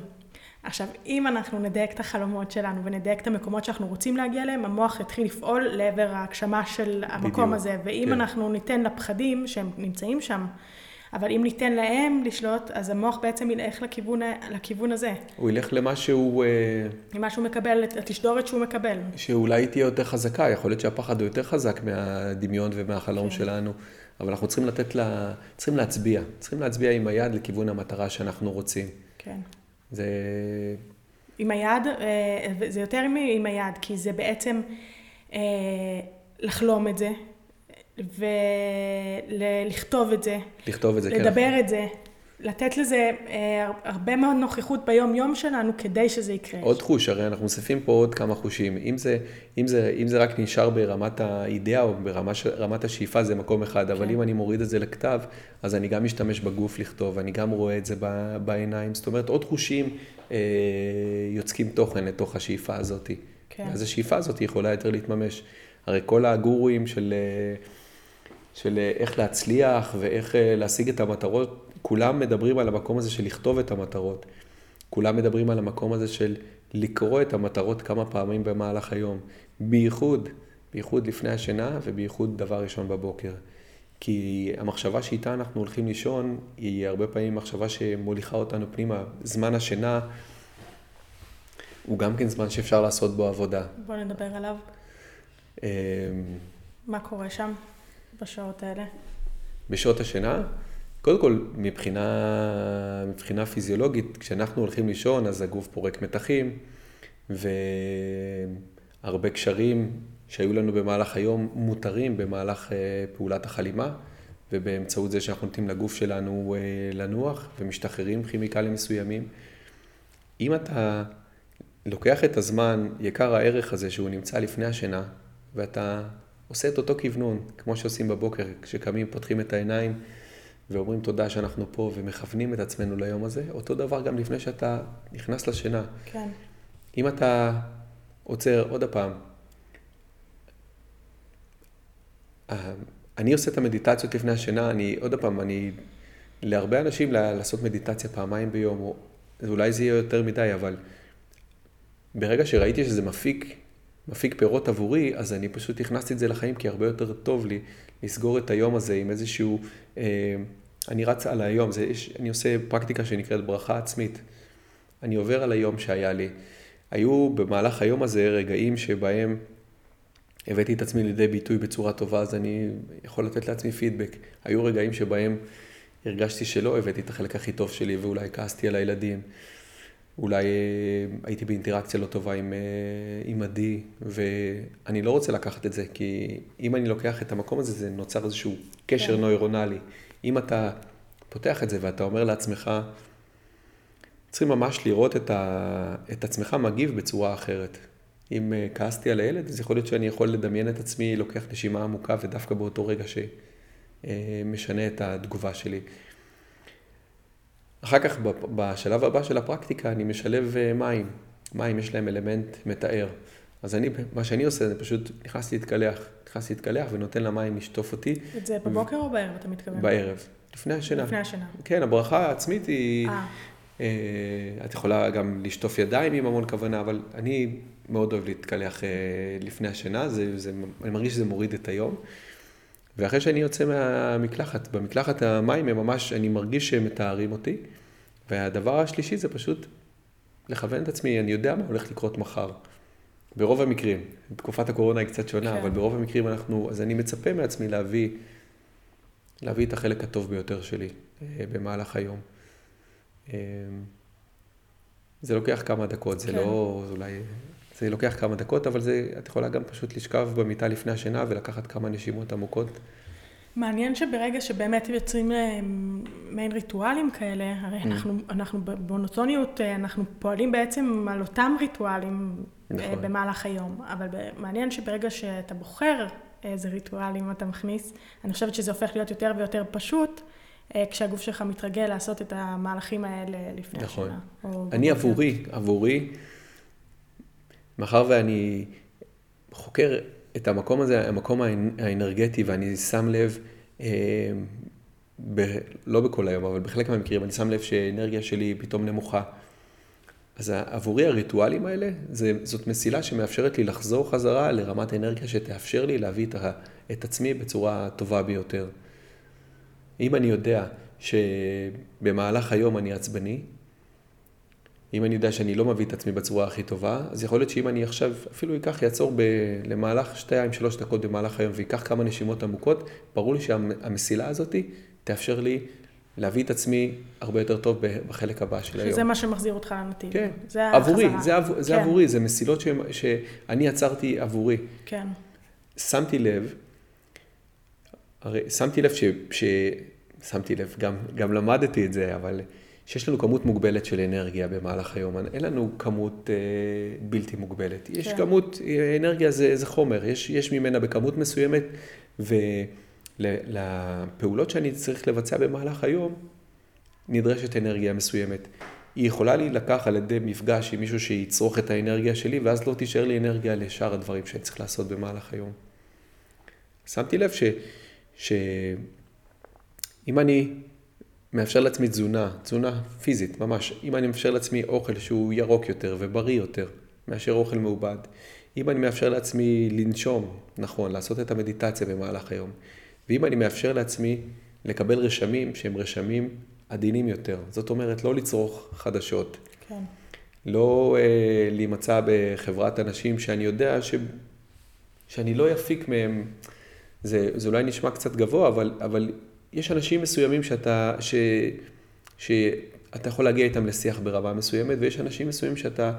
עכשיו, אם אנחנו נדייק את החלומות שלנו ונדייק את המקומות שאנחנו רוצים להגיע אליהם, המוח יתחיל לפעול לעבר ההגשמה של המקום בדיוק. הזה. ואם כן. אנחנו ניתן לפחדים שהם נמצאים שם, אבל אם ניתן להם לשלוט, אז המוח בעצם ילך לכיוון, לכיוון הזה. הוא ילך למה שהוא... אה, למה שהוא מקבל, התשדורת שהוא מקבל. שאולי תהיה יותר חזקה, יכול להיות שהפחד הוא יותר חזק מהדמיון ומהחלום כן. שלנו. אבל אנחנו צריכים לתת לה, צריכים להצביע, צריכים להצביע עם היד לכיוון המטרה שאנחנו רוצים. כן. זה... עם היד, אה, זה יותר עם היד, כי זה בעצם אה, לחלום את זה, ולכתוב את זה. לכתוב את זה, כן. לדבר את זה. לתת לזה אה, הרבה מאוד נוכחות ביום-יום שלנו כדי שזה יקרה. עוד חוש, הרי אנחנו מוסיפים פה עוד כמה חושים. אם זה, אם זה, אם זה רק נשאר ברמת האידאה או ברמת השאיפה זה מקום אחד, כן. אבל אם אני מוריד את זה לכתב, אז אני גם משתמש בגוף לכתוב, אני גם רואה את זה בעיניים. זאת אומרת, עוד חושים אה, יוצקים תוכן לתוך השאיפה הזאת. כן. אז השאיפה הזאת יכולה יותר להתממש. הרי כל הגורואים של... אה, של אה, איך להצליח ואיך אה, להשיג את המטרות, כולם מדברים על המקום הזה של לכתוב את המטרות. כולם מדברים על המקום הזה של לקרוא את המטרות כמה פעמים במהלך היום. בייחוד, בייחוד לפני השינה ובייחוד דבר ראשון בבוקר. כי המחשבה שאיתה אנחנו הולכים לישון, היא הרבה פעמים מחשבה שמוליכה אותנו פנימה. זמן השינה הוא גם כן זמן שאפשר לעשות בו עבודה. בוא נדבר עליו. אמ, מה קורה שם בשעות האלה? בשעות השינה? קודם כל, מבחינה, מבחינה פיזיולוגית, כשאנחנו הולכים לישון, אז הגוף פורק מתחים, והרבה קשרים שהיו לנו במהלך היום מותרים במהלך אה, פעולת החלימה, ובאמצעות זה שאנחנו נותנים לגוף שלנו אה, לנוח ומשתחררים כימיקלים מסוימים. אם אתה לוקח את הזמן, יקר הערך הזה שהוא נמצא לפני השינה, ואתה עושה את אותו כוונון, כמו שעושים בבוקר, כשקמים, פותחים את העיניים, ואומרים תודה שאנחנו פה ומכוונים את עצמנו ליום הזה, אותו דבר גם לפני שאתה נכנס לשינה. כן. אם אתה עוצר עוד הפעם, אה, אני עושה את המדיטציות לפני השינה, אני, עוד פעם, אני, להרבה אנשים לעשות מדיטציה פעמיים ביום, או אולי זה יהיה יותר מדי, אבל ברגע שראיתי שזה מפיק, מפיק פירות עבורי, אז אני פשוט הכנסתי את זה לחיים, כי הרבה יותר טוב לי לסגור את היום הזה עם איזשהו, אה, אני רץ על היום, זה, יש, אני עושה פרקטיקה שנקראת ברכה עצמית. אני עובר על היום שהיה לי. היו במהלך היום הזה רגעים שבהם הבאתי את עצמי לידי ביטוי בצורה טובה, אז אני יכול לתת לעצמי פידבק. היו רגעים שבהם הרגשתי שלא הבאתי את החלק הכי טוב שלי ואולי כעסתי על הילדים. אולי אה, הייתי באינטראקציה לא טובה עם, אה, עם עדי, ואני לא רוצה לקחת את זה, כי אם אני לוקח את המקום הזה, זה נוצר איזשהו קשר כן. נוירונלי. אם אתה פותח את זה ואתה אומר לעצמך, צריכים ממש לראות את, ה, את עצמך מגיב בצורה אחרת. אם אה, כעסתי על הילד, אז יכול להיות שאני יכול לדמיין את עצמי, לוקח נשימה עמוקה, ודווקא באותו רגע שמשנה את התגובה שלי. אחר כך, בשלב הבא של הפרקטיקה, אני משלב אה, מים. מים יש להם אלמנט מתאר. אז אני, מה שאני עושה, זה פשוט נכנס להתקלח. נכנס להתקלח ונותן למים לשטוף אותי. את זה בבוקר ו... או בערב, אתה מתכוון? בערב. לפני השינה. לפני השינה. כן, הברכה העצמית היא... אה. אה, את יכולה גם לשטוף ידיים עם המון כוונה, אבל אני מאוד אוהב להתקלח אה, לפני השינה, זה, זה, אני מרגיש שזה מוריד את היום. ואחרי שאני יוצא מהמקלחת, במקלחת המים הם ממש, אני מרגיש שהם מתארים אותי. והדבר השלישי זה פשוט לכוון את עצמי, אני יודע מה הולך לקרות מחר. ברוב המקרים, תקופת הקורונה היא קצת שונה, כן. אבל ברוב המקרים אנחנו, אז אני מצפה מעצמי להביא, להביא את החלק הטוב ביותר שלי אה, במהלך היום. אה, זה לוקח כמה דקות, זה כן. לא, אולי, זה לוקח כמה דקות, אבל זה, את יכולה גם פשוט לשכב במיטה לפני השינה ולקחת כמה נשימות עמוקות. מעניין שברגע שבאמת יוצרים אה, מעין ריטואלים כאלה, הרי mm. אנחנו, אנחנו במונוטוניות, אה, אנחנו פועלים בעצם על אותם ריטואלים אה, נכון. במהלך היום, אבל מעניין שברגע שאתה בוחר איזה ריטואלים אתה מכניס, אני חושבת שזה הופך להיות יותר ויותר פשוט. כשהגוף שלך מתרגל לעשות את המהלכים האלה לפני נכון. השנה. אני עבורי, עבורי, מאחר ואני חוקר את המקום הזה, המקום האנרגטי, ואני שם לב, אה, ב, לא בכל היום, אבל בחלק מהמקרים, אני שם לב שהאנרגיה שלי פתאום נמוכה. אז עבורי הריטואלים האלה, זה, זאת מסילה שמאפשרת לי לחזור חזרה לרמת אנרגיה שתאפשר לי להביא את, ה, את עצמי בצורה הטובה ביותר. אם אני יודע שבמהלך היום אני עצבני, אם אני יודע שאני לא מביא את עצמי בצורה הכי טובה, אז יכול להיות שאם אני עכשיו אפילו אקח, יעצור ב, למהלך שתיים, שלוש דקות במהלך היום ואקח כמה נשימות עמוקות, ברור לי שהמסילה הזאת תאפשר לי להביא את עצמי הרבה יותר טוב בחלק הבא של היום. שזה מה שמחזיר אותך לנתיב. כן, זה עבורי, זה, עב, זה כן. עבורי, זה מסילות ש, שאני עצרתי עבורי. כן. שמתי לב, הרי שמתי לב ש... ש שמתי לב, גם, גם למדתי את זה, אבל שיש לנו כמות מוגבלת של אנרגיה במהלך היום, אין לנו כמות אה, בלתי מוגבלת. יש כן. כמות, אנרגיה זה, זה חומר, יש, יש ממנה בכמות מסוימת, ולפעולות שאני צריך לבצע במהלך היום, נדרשת אנרגיה מסוימת. היא יכולה להילקח על ידי מפגש עם מישהו שיצרוך את האנרגיה שלי, ואז לא תישאר לי אנרגיה לשאר הדברים שאני צריך לעשות במהלך היום. שמתי לב ש... שאם אני מאפשר לעצמי תזונה, תזונה פיזית ממש, אם אני מאפשר לעצמי אוכל שהוא ירוק יותר ובריא יותר מאשר אוכל מעובד, אם אני מאפשר לעצמי לנשום, נכון, לעשות את המדיטציה במהלך היום, ואם אני מאפשר לעצמי לקבל רשמים שהם רשמים עדינים יותר, זאת אומרת לא לצרוך חדשות, כן. לא אה, להימצא בחברת אנשים שאני יודע ש... שאני לא אפיק מהם, זה, זה אולי נשמע קצת גבוה, אבל, אבל יש אנשים מסוימים שאתה, ש, שאתה יכול להגיע איתם לשיח ברמה מסוימת, ויש אנשים מסוימים שאתה,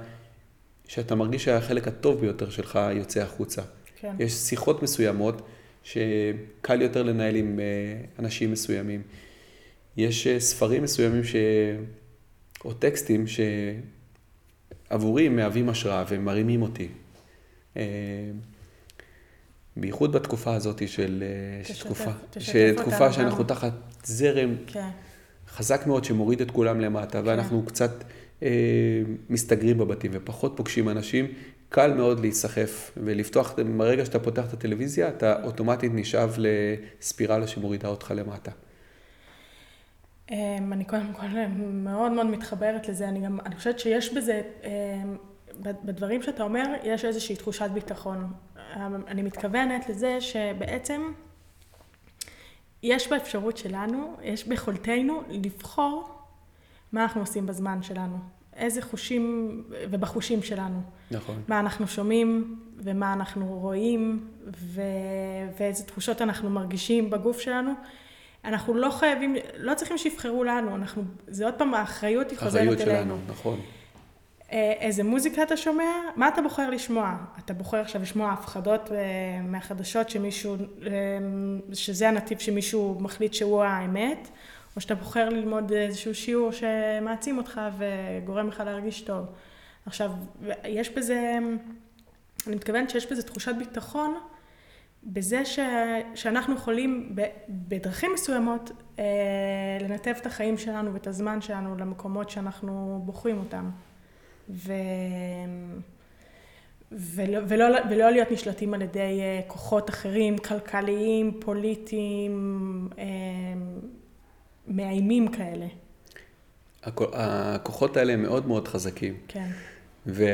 שאתה מרגיש שהחלק הטוב ביותר שלך יוצא החוצה. כן. יש שיחות מסוימות שקל יותר לנהל עם אה, אנשים מסוימים. יש אה, ספרים מסוימים ש... או טקסטים שעבורי מהווים השראה ומרימים אותי. אה, בייחוד בתקופה הזאת של תשתף, תקופה, תשתף תקופה שאנחנו גם. תחת זרם כן. חזק מאוד שמוריד את כולם למטה, כן. ואנחנו קצת אה, מסתגרים בבתים ופחות פוגשים אנשים, קל מאוד להיסחף ולפתוח, ברגע שאתה פותח את הטלוויזיה, אתה אוטומטית נשאב לספירלה שמורידה אותך למטה. אמ, אני קודם כל מאוד מאוד מתחברת לזה, אני גם, אני חושבת שיש בזה, אמ, בדברים שאתה אומר, יש איזושהי תחושת ביטחון. אני מתכוונת לזה שבעצם יש באפשרות שלנו, יש ביכולתנו לבחור מה אנחנו עושים בזמן שלנו. איזה חושים, ובחושים שלנו. נכון. מה אנחנו שומעים, ומה אנחנו רואים, ו... ואיזה תחושות אנחנו מרגישים בגוף שלנו. אנחנו לא חייבים, לא צריכים שיבחרו לנו, אנחנו, זה עוד פעם, האחריות היא חוזרת אלינו. האחריות שלנו, נכון. אה, איזה מוזיקה אתה שומע? מה אתה בוחר לשמוע? אתה בוחר עכשיו לשמוע הפחדות אה, מהחדשות שמישהו, אה, שזה הנתיב שמישהו מחליט שהוא האמת, או שאתה בוחר ללמוד איזשהו שיעור שמעצים אותך וגורם לך להרגיש טוב. עכשיו, יש בזה, אני מתכוונת שיש בזה תחושת ביטחון, בזה ש, שאנחנו יכולים בדרכים מסוימות לנתב את החיים שלנו ואת הזמן שלנו למקומות שאנחנו בוחרים אותם. ו... ולא, ולא, ולא להיות נשלטים על ידי אה, כוחות אחרים, כלכליים, פוליטיים, אה, מאיימים כאלה. הכוחות האלה הם מאוד מאוד חזקים. כן. ו...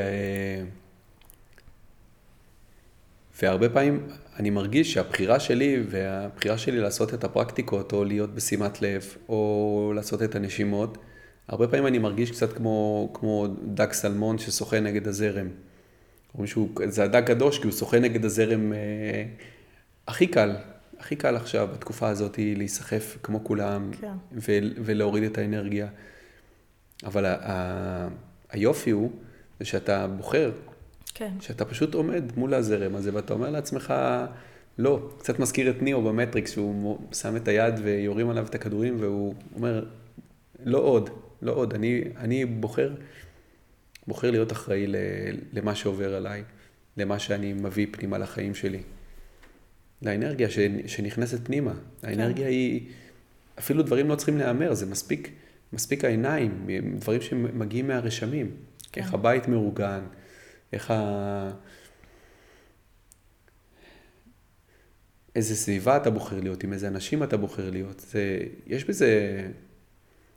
והרבה פעמים אני מרגיש שהבחירה שלי והבחירה שלי לעשות את הפרקטיקות, או להיות בשימת לב, או לעשות את הנשימות, הרבה פעמים אני מרגיש קצת כמו, כמו דג סלמון ששוחה נגד הזרם. אומרים שזה הדג קדוש כי הוא שוחה נגד הזרם אה, הכי קל, הכי קל עכשיו בתקופה הזאת להיסחף כמו כולם כן. ו- ולהוריד את האנרגיה. אבל ה- ה- היופי הוא זה שאתה בוחר, כן. שאתה פשוט עומד מול הזרם הזה ואתה אומר לעצמך, לא, קצת מזכיר את ניאו במטריקס, שהוא שם את היד ויורים עליו את הכדורים והוא אומר, לא עוד, לא עוד, אני, אני בוחר, בוחר להיות אחראי למה שעובר עליי, למה שאני מביא פנימה לחיים שלי. לאנרגיה שנכנסת פנימה. כן. האנרגיה היא, אפילו דברים לא צריכים להיאמר, זה מספיק, מספיק העיניים, דברים שמגיעים מהרשמים. כן. איך הבית מאורגן, איך ה... איזה סביבה אתה בוחר להיות, עם איזה אנשים אתה בוחר להיות. זה, יש בזה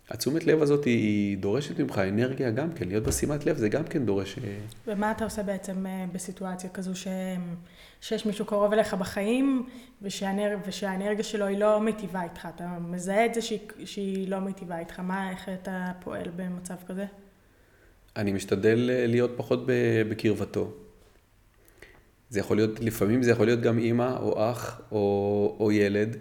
התשומת לב הזאת היא דורשת ממך אנרגיה גם כן, להיות בשימת לב זה גם כן דורש... אה, ומה אתה עושה בעצם אה, בסיטואציה כזו ש... שיש מישהו קרוב אליך בחיים ושהאנר... ושהאנרגיה שלו היא לא מיטיבה איתך, אתה מזהה את זה שהיא, שהיא לא מיטיבה איתך, מה, איך אתה פועל במצב כזה? אני משתדל אה, להיות פחות בקרבתו. זה יכול להיות, לפעמים זה יכול להיות גם אימא או אח או, או ילד.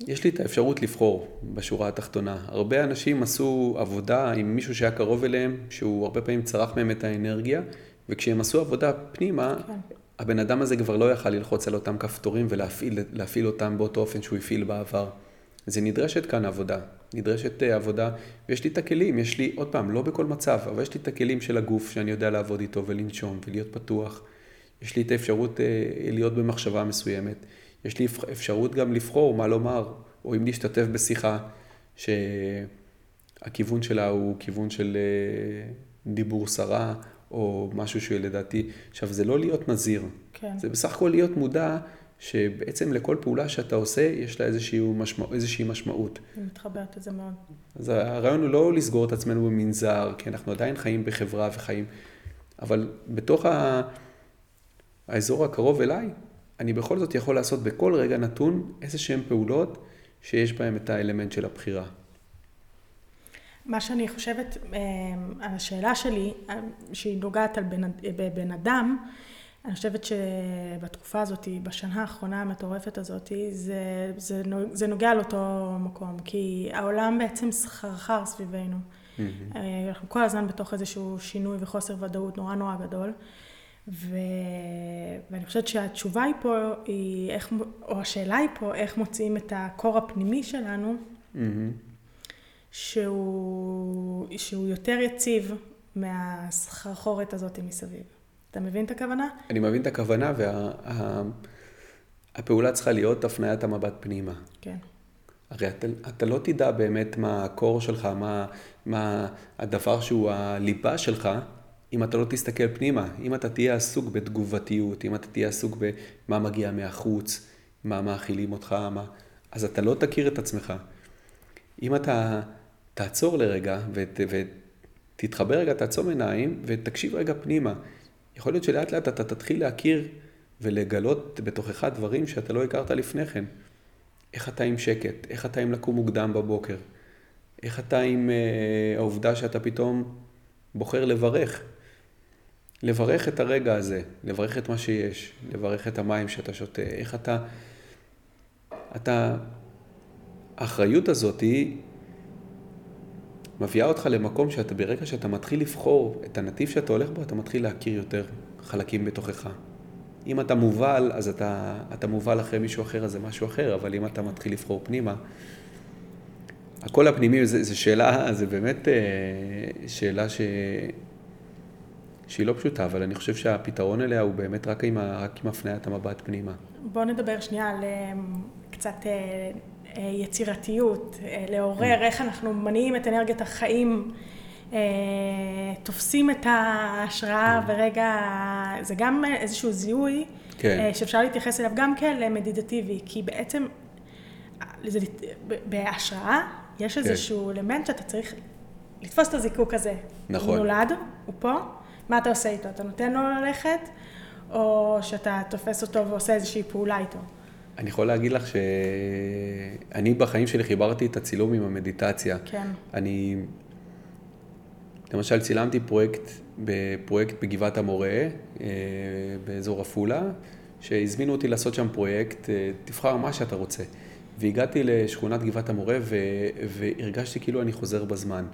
יש לי את האפשרות לבחור בשורה התחתונה. הרבה אנשים עשו עבודה עם מישהו שהיה קרוב אליהם, שהוא הרבה פעמים צרח מהם את האנרגיה, וכשהם עשו עבודה פנימה, כן. הבן אדם הזה כבר לא יכל ללחוץ על אותם כפתורים ולהפעיל אותם באותו אופן שהוא הפעיל בעבר. זה נדרשת כאן עבודה, נדרשת אה, עבודה, ויש לי את הכלים, יש לי, עוד פעם, לא בכל מצב, אבל יש לי את הכלים של הגוף שאני יודע לעבוד איתו ולנשום ולהיות פתוח. יש לי את האפשרות אה, להיות במחשבה מסוימת. יש לי אפשרות גם לבחור מה לומר, או אם להשתתף בשיחה שהכיוון שלה הוא כיוון של אה, דיבור סרה, או משהו שלדעתי, עכשיו זה לא להיות נזיר, כן. זה בסך הכל להיות מודע שבעצם לכל פעולה שאתה עושה, יש לה איזושהי, משמע, איזושהי משמעות. אני מתחברת לזה מאוד. אז הרעיון הוא לא לסגור את עצמנו במנזר, כי אנחנו עדיין חיים בחברה וחיים, אבל בתוך ה... האזור הקרוב אליי, אני בכל זאת יכול לעשות בכל רגע נתון איזה שהן פעולות שיש בהן את האלמנט של הבחירה. מה שאני חושבת אה, על השאלה שלי, אה, שהיא נוגעת על בן, בבן אדם, אני חושבת שבתקופה הזאת, בשנה האחרונה המטורפת הזאת, זה, זה, זה נוגע על אותו מקום, כי העולם בעצם סחרחר סביבנו. Mm-hmm. אנחנו כל הזמן בתוך איזשהו שינוי וחוסר ודאות נורא נורא גדול. ו... ואני חושבת שהתשובה היא פה, היא איך, או השאלה היא פה, איך מוצאים את הקור הפנימי שלנו, mm-hmm. שהוא, שהוא יותר יציב מהסחרחורת הזאת מסביב. אתה מבין את הכוונה? אני מבין את הכוונה, והפעולה וה, צריכה להיות הפניית המבט פנימה. כן. הרי אתה, אתה לא תדע באמת מה הקור שלך, מה, מה הדבר שהוא הליבה שלך, אם אתה לא תסתכל פנימה. אם אתה תהיה עסוק בתגובתיות, אם אתה תהיה עסוק במה מגיע מהחוץ, מה מאכילים אותך, מה... אז אתה לא תכיר את עצמך. אם אתה תעצור לרגע ות, ותתחבר רגע, תעצום עיניים ותקשיב רגע פנימה. יכול להיות שלאט לאט אתה תתחיל להכיר ולגלות בתוכך דברים שאתה לא הכרת לפני כן. איך אתה עם שקט, איך אתה עם לקום מוקדם בבוקר, איך אתה עם אה, העובדה שאתה פתאום בוחר לברך. לברך את הרגע הזה, לברך את מה שיש, לברך את המים שאתה שותה, איך אתה... אתה... האחריות הזאת היא מביאה אותך למקום שאתה, ברגע שאתה מתחיל לבחור את הנתיב שאתה הולך בו, אתה מתחיל להכיר יותר חלקים בתוכך. אם אתה מובל, אז אתה, אתה מובל אחרי מישהו אחר, אז זה משהו אחר, אבל אם אתה מתחיל לבחור פנימה, הקול הפנימי זה שאלה, זה באמת אה, שאלה ש... שהיא לא פשוטה, אבל אני חושב שהפתרון אליה הוא באמת רק עם, רק עם הפניית המבט פנימה. בוא נדבר שנייה על אה, קצת אה, אה, יצירתיות, לעורר, איך אנחנו מניעים את אנרגיית החיים, תופסים את ההשראה ורגע, זה גם איזשהו זיהוי כן. שאפשר להתייחס אליו גם כאל מדיטטיבי, כי בעצם בהשראה יש כן. איזשהו אלמנט שאתה צריך לתפוס את הזיקוק הזה. נכון. הוא נולד, הוא פה. מה אתה עושה איתו? אתה נותן לו ללכת, או שאתה תופס אותו ועושה איזושהי פעולה איתו? אני יכול להגיד לך שאני בחיים שלי חיברתי את הצילום עם המדיטציה. כן. אני, למשל, צילמתי פרויקט, בפרויקט בגבעת המורה, אה, באזור עפולה, שהזמינו אותי לעשות שם פרויקט, אה, תבחר מה שאתה רוצה. והגעתי לשכונת גבעת המורה והרגשתי כאילו אני חוזר בזמן.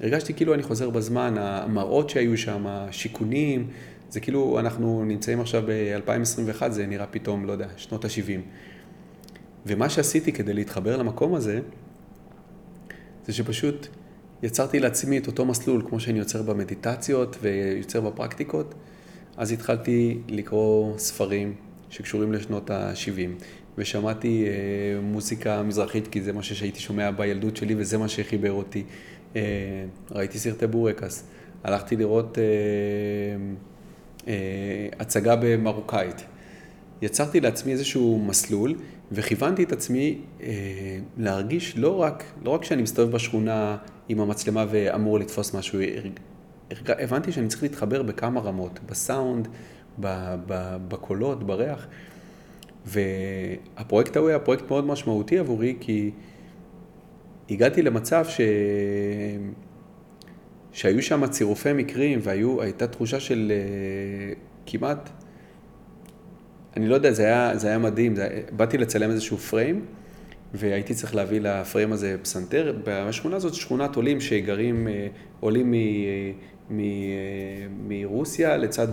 הרגשתי כאילו אני חוזר בזמן, המראות שהיו שם, השיכונים, זה כאילו אנחנו נמצאים עכשיו ב-2021, זה נראה פתאום, לא יודע, שנות ה-70. ומה שעשיתי כדי להתחבר למקום הזה, זה שפשוט יצרתי לעצמי את אותו מסלול כמו שאני יוצר במדיטציות ויוצר בפרקטיקות, אז התחלתי לקרוא ספרים שקשורים לשנות ה-70, ושמעתי אה, מוזיקה מזרחית, כי זה מה שהייתי שומע בילדות שלי וזה מה שחיבר אותי. אה, ראיתי סרטי בורקס, הלכתי לראות אה, אה, הצגה במרוקאית. יצרתי לעצמי איזשהו מסלול וכיוונתי את עצמי להרגיש לא רק, לא רק שאני מסתובב בשכונה עם המצלמה ואמור לתפוס משהו, הבנתי שאני צריך להתחבר בכמה רמות, בסאונד, בקולות, בריח. והפרויקט ההוא היה פרויקט מאוד משמעותי עבורי, כי הגעתי למצב ש... שהיו שם צירופי מקרים והייתה תחושה של uh, כמעט, אני לא יודע, זה היה, זה היה מדהים, זה... באתי לצלם איזשהו פריים והייתי צריך להביא לפריים הזה פסנתר. בשכונה הזאת שכונת עולים שגרים, uh, עולים מ... מ... מרוסיה לצד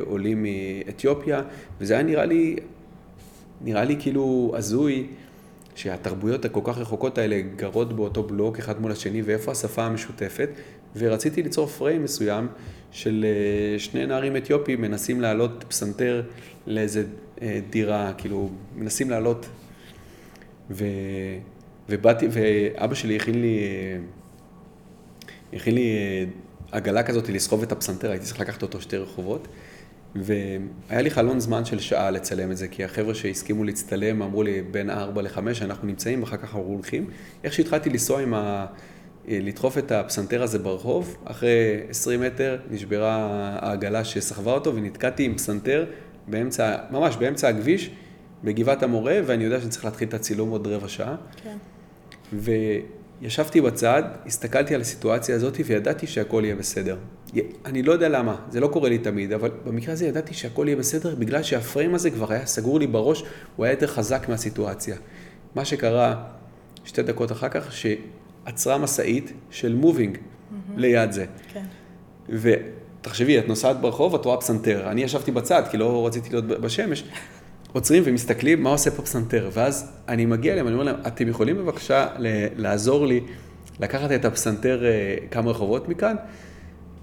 עולים מאתיופיה, וזה היה נראה לי, נראה לי כאילו הזוי. שהתרבויות הכל כך רחוקות האלה גרות באותו בלוק אחד מול השני, ואיפה השפה המשותפת, ורציתי ליצור פריים מסוים של אה, שני נערים אתיופים מנסים לעלות פסנתר לאיזה אה, דירה, כאילו, מנסים לעלות. ו... ובאתי, ואבא שלי הכין לי, הכין לי עגלה כזאת לסחוב את הפסנתר, הייתי צריך לקחת אותו שתי רחובות. והיה לי חלון זמן של שעה לצלם את זה, כי החבר'ה שהסכימו להצטלם אמרו לי בין 4 ל-5 אנחנו נמצאים, ואחר כך אנחנו הולכים. איך שהתחלתי לנסוע עם ה... לדחוף את הפסנתר הזה ברחוב, אחרי 20 מטר נשברה העגלה שסחבה אותו ונתקעתי עם פסנתר באמצע, ממש באמצע הכביש, בגבעת המורה, ואני יודע שאני צריך להתחיל את הצילום עוד רבע שעה. כן. וישבתי בצד, הסתכלתי על הסיטואציה הזאת וידעתי שהכל יהיה בסדר. אני לא יודע למה, זה לא קורה לי תמיד, אבל במקרה הזה ידעתי שהכל יהיה בסדר, בגלל שהפריים הזה כבר היה סגור לי בראש, הוא היה יותר חזק מהסיטואציה. מה שקרה שתי דקות אחר כך, שעצרה משאית של מובינג mm-hmm. ליד זה. כן. ותחשבי, את נוסעת ברחוב, את רואה פסנתר. אני ישבתי בצד, כי לא רציתי להיות בשמש. עוצרים ומסתכלים, מה עושה פה פסנתר? ואז אני מגיע אליהם, אני אומר להם, אתם יכולים בבקשה לעזור לי לקחת את הפסנתר אה, כמה רחובות מכאן?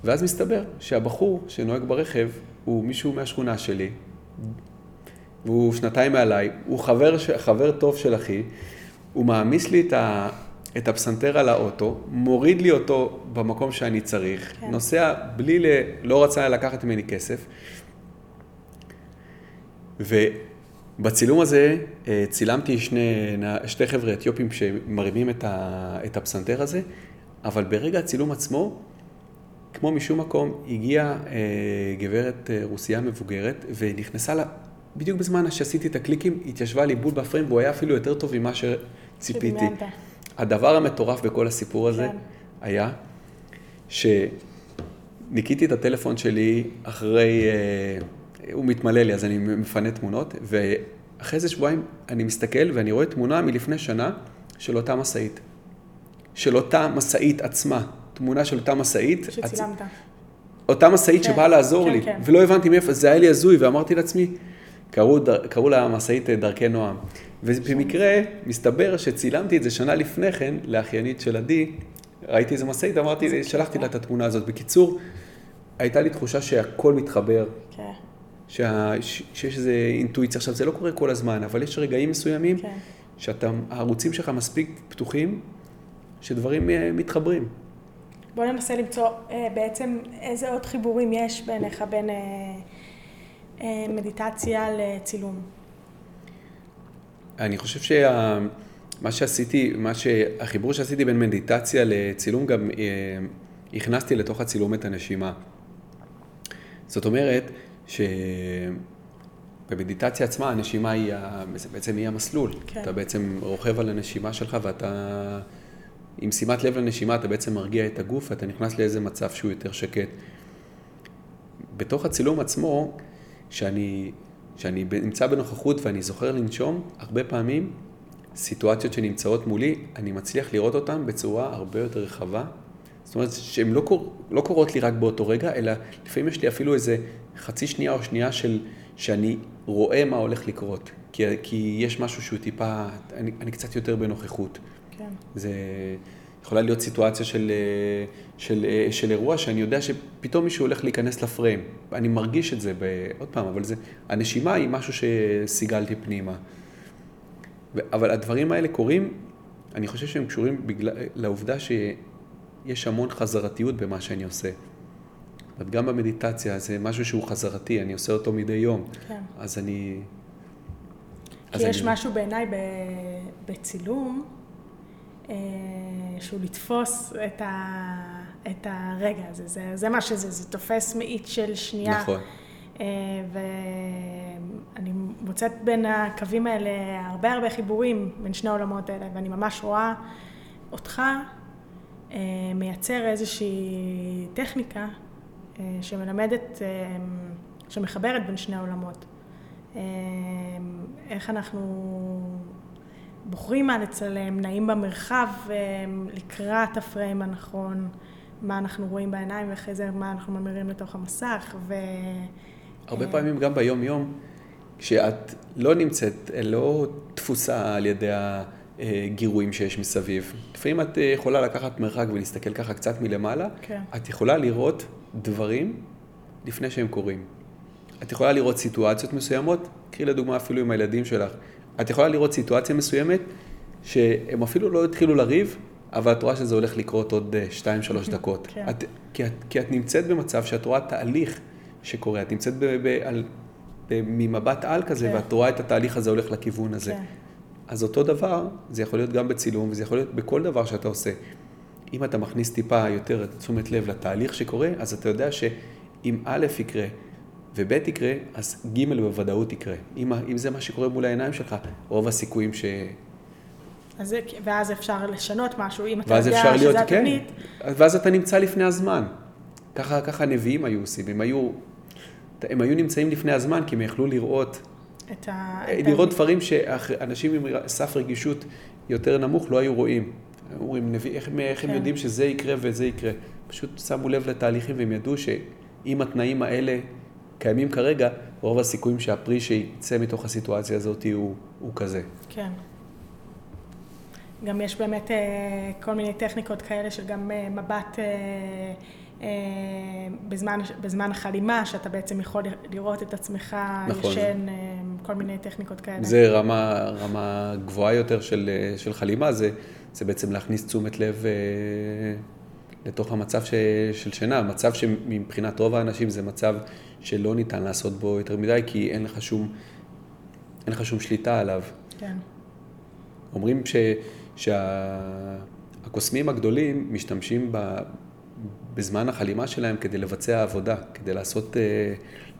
ואז מסתבר שהבחור שנוהג ברכב הוא מישהו מהשכונה שלי, והוא שנתיים מעליי, הוא חבר, חבר טוב של אחי, הוא מעמיס לי את, ה, את הפסנתר על האוטו, מוריד לי אותו במקום שאני צריך, כן. נוסע בלי, ל, לא רצה לקחת ממני כסף. ובצילום הזה אה, צילמתי שני, שתי חבר'ה אתיופים שמרימים את, ה, את הפסנתר הזה, אבל ברגע הצילום עצמו, כמו משום מקום, הגיעה אה, גברת אה, רוסייה מבוגרת ונכנסה לה, בדיוק בזמן שעשיתי את הקליקים, התיישבה לי בול בפריים והוא היה אפילו יותר טוב ממה שציפיתי. הדבר המטורף בכל הסיפור הזה כן. היה שניקיתי את הטלפון שלי אחרי, אה, הוא מתמלא לי אז אני מפנה תמונות, ואחרי איזה שבועיים אני מסתכל ואני רואה תמונה מלפני שנה של אותה משאית. של אותה משאית עצמה. תמונה של אותה משאית. שצילמת. אותה משאית כן, שבאה לעזור כן, לי, כן. ולא הבנתי מאיפה, זה היה לי הזוי, ואמרתי לעצמי, קראו, קראו לה משאית דרכי נועם. ובמקרה, מסתבר שצילמתי את זה שנה לפני כן לאחיינית של עדי, ראיתי איזה משאית, אמרתי, שלחתי לה את התמונה הזאת. בקיצור, הייתה לי תחושה שהכל מתחבר. כן. שה, שיש איזו אינטואיציה. עכשיו, זה לא קורה כל הזמן, אבל יש רגעים מסוימים כן. שהערוצים שלך מספיק פתוחים, שדברים אה, מתחברים. בוא ננסה למצוא אה, בעצם איזה עוד חיבורים יש ביניך בין אה, מדיטציה לצילום. אני חושב שמה שעשיתי, מה שהחיבור שעשיתי בין מדיטציה לצילום גם אה, הכנסתי לתוך הצילום את הנשימה. זאת אומרת שבמדיטציה עצמה הנשימה היא, בעצם היא המסלול. כן. אתה בעצם רוכב על הנשימה שלך ואתה עם שימת לב לנשימה אתה בעצם מרגיע את הגוף ואתה נכנס לאיזה מצב שהוא יותר שקט. בתוך הצילום עצמו, שאני, שאני נמצא בנוכחות ואני זוכר לנשום, הרבה פעמים סיטואציות שנמצאות מולי, אני מצליח לראות אותן בצורה הרבה יותר רחבה. זאת אומרת שהן לא, קור, לא קורות לי רק באותו רגע, אלא לפעמים יש לי אפילו איזה חצי שנייה או שנייה של, שאני רואה מה הולך לקרות. כי, כי יש משהו שהוא טיפה, אני, אני קצת יותר בנוכחות. כן. זה יכולה להיות סיטואציה של, של, של אירוע שאני יודע שפתאום מישהו הולך להיכנס לפריים. אני מרגיש את זה, ב, עוד פעם, אבל זה, הנשימה היא משהו שסיגלתי פנימה. אבל הדברים האלה קורים, אני חושב שהם קשורים בגלל, לעובדה שיש המון חזרתיות במה שאני עושה. גם במדיטציה זה משהו שהוא חזרתי, אני עושה אותו מדי יום. כן. אז אני... כי יש אני... משהו בעיניי בצילום, אה, שהוא לתפוס את, ה, את הרגע הזה, זה, זה מה שזה, זה תופס מאית של שנייה. נכון. אה, ואני מוצאת בין הקווים האלה הרבה הרבה חיבורים בין שני העולמות האלה, ואני ממש רואה אותך אה, מייצר איזושהי טכניקה שמלמדת, שמחברת בין שני העולמות. איך אנחנו בוחרים מה לצלם, נעים במרחב אה, לקראת הפריים הנכון, מה אנחנו רואים בעיניים ואחרי זה מה אנחנו ממירים לתוך המסך. ו... הרבה פעמים גם ביום-יום, כשאת לא נמצאת, לא תפוסה על ידי הגירויים שיש מסביב. לפעמים את אה, יכולה לקחת מרחק ולהסתכל ככה קצת מלמעלה, כן. את יכולה לראות דברים לפני שהם קורים. את יכולה לראות סיטואציות מסוימות, קחי לדוגמה אפילו עם הילדים שלך, את יכולה לראות סיטואציה מסוימת שהם אפילו לא התחילו לריב, אבל את רואה שזה הולך לקרות עוד 2-3 דקות. כן. את, כי, את, כי את נמצאת במצב שאת רואה תהליך שקורה, את נמצאת ב, ב, על, ב, ממבט על כזה, כן. ואת רואה את התהליך הזה הולך לכיוון הזה. כן. אז אותו דבר, זה יכול להיות גם בצילום, וזה יכול להיות בכל דבר שאתה עושה. אם אתה מכניס טיפה יותר תשומת לב לתהליך שקורה, אז אתה יודע שאם א' יקרה וב' יקרה, אז ג' בוודאות יקרה. אם, אם זה מה שקורה מול העיניים שלך, רוב הסיכויים ש... אז זה, ואז אפשר לשנות משהו, אם אתה יודע אפשר להיות, שזה כן, התבנית. ואז אתה נמצא לפני הזמן. ככה, ככה הנביאים היו עושים, הם היו, הם היו נמצאים לפני הזמן, כי הם יכלו לראות את ה... את לראות ה- דברים שאנשים עם סף רגישות יותר נמוך לא היו רואים. הם אומרים, נביא, איך, הם- איך הם כן. יודעים שזה יקרה וזה יקרה? פשוט שמו לב לתהליכים והם ידעו שאם התנאים האלה קיימים כרגע, רוב הסיכויים שהפרי שיצא מתוך הסיטואציה הזאת הוא, הוא כזה. כן. גם יש באמת אה, כל מיני טכניקות כאלה של גם אה, מבט אה, בזמן, בזמן החלימה, שאתה בעצם יכול לראות את עצמך נכון. ישן, כל מיני טכניקות כאלה. זה רמה, רמה גבוהה יותר של, של חלימה, זה, זה בעצם להכניס תשומת לב אה, לתוך המצב ש, של שינה, מצב שמבחינת רוב האנשים זה מצב שלא ניתן לעשות בו יותר מדי, כי אין לך שום, אין לך שום שליטה עליו. כן, אומרים ש, שהקוסמים הגדולים משתמשים ב, בזמן החלימה שלהם כדי לבצע עבודה, כדי לעשות, אה,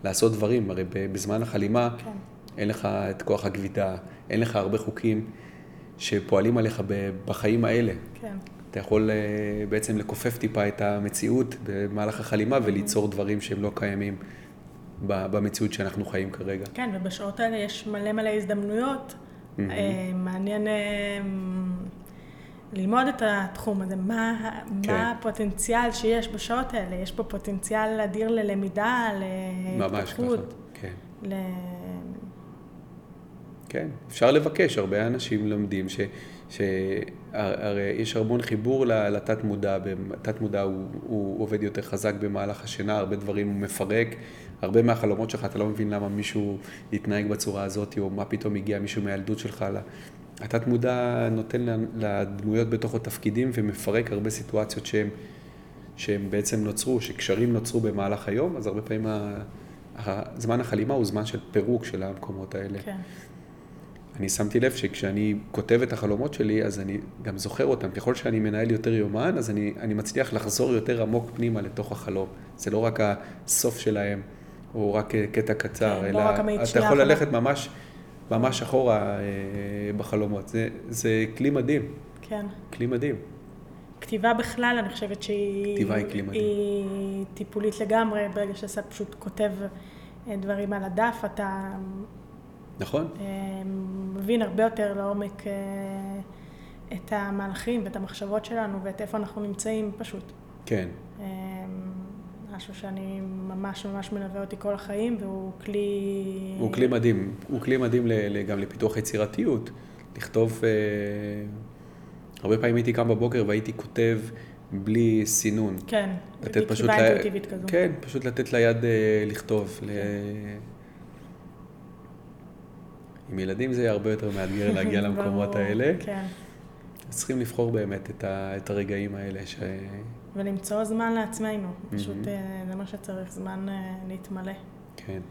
לעשות דברים. הרי בזמן החלימה כן. אין לך את כוח הכבידה, אין לך הרבה חוקים שפועלים עליך בחיים האלה. כן, אתה יכול אה, בעצם לכופף טיפה את המציאות במהלך החלימה וליצור דברים שהם לא קיימים במציאות שאנחנו חיים כרגע. כן, ובשעות האלה יש מלא מלא הזדמנויות. אה, מעניין אה, ללמוד את התחום הזה, מה, כן. מה הפוטנציאל שיש בשעות האלה. יש פה פוטנציאל אדיר ללמידה, ממש ככה. להתפתחות. כן. ל... כן, אפשר לבקש, הרבה אנשים לומדים ש... שהרי יש המון חיבור לתת מודע, תת מודע הוא, הוא עובד יותר חזק במהלך השינה, הרבה דברים הוא מפרק, הרבה מהחלומות שלך, אתה לא מבין למה מישהו יתנהג בצורה הזאת, או מה פתאום הגיע מישהו מהילדות שלך. ל- התת מודע נותן לדמויות בתוכו תפקידים ומפרק הרבה סיטואציות שהם, שהם בעצם נוצרו, שקשרים נוצרו במהלך היום, אז הרבה פעמים ה- הזמן החלימה הוא זמן של פירוק של המקומות האלה. כן, אני שמתי לב שכשאני כותב את החלומות שלי, אז אני גם זוכר אותם. ככל שאני מנהל יותר יומן, אז אני, אני מצליח לחזור יותר עמוק פנימה לתוך החלום. זה לא רק הסוף שלהם, או רק קטע קצר, כן, לא אלא רק המאית אתה יכול האחרונה. ללכת ממש, ממש אחורה אה, בחלומות. זה, זה כלי מדהים, כן. כלי מדהים. כתיבה בכלל, אני חושבת שהיא... כתיבה היא כלי מדהים. היא טיפולית לגמרי, ברגע שאתה פשוט כותב אה, דברים על הדף, אתה נכון? אה, מבין הרבה יותר לעומק אה, את המהלכים ואת המחשבות שלנו ואת איפה אנחנו נמצאים פשוט. כן. אה, משהו שאני ממש ממש מלווה אותי כל החיים, והוא כלי... הוא כלי מדהים, הוא כלי מדהים גם לפיתוח יצירתיות. לכתוב, הרבה פעמים הייתי קם בבוקר והייתי כותב בלי סינון. כן, לתת פשוט, כתיבה ל- אינטואיטיבית כזו. כן, פשוט לתת ליד לכתוב. ל- עם ילדים זה יהיה הרבה יותר מאתגר להגיע למקומות האלה. כן. צריכים לבחור באמת את, ה, את הרגעים האלה ש... ולמצוא זמן לעצמנו, פשוט אה, זה מה שצריך, זמן אה, להתמלא. כן.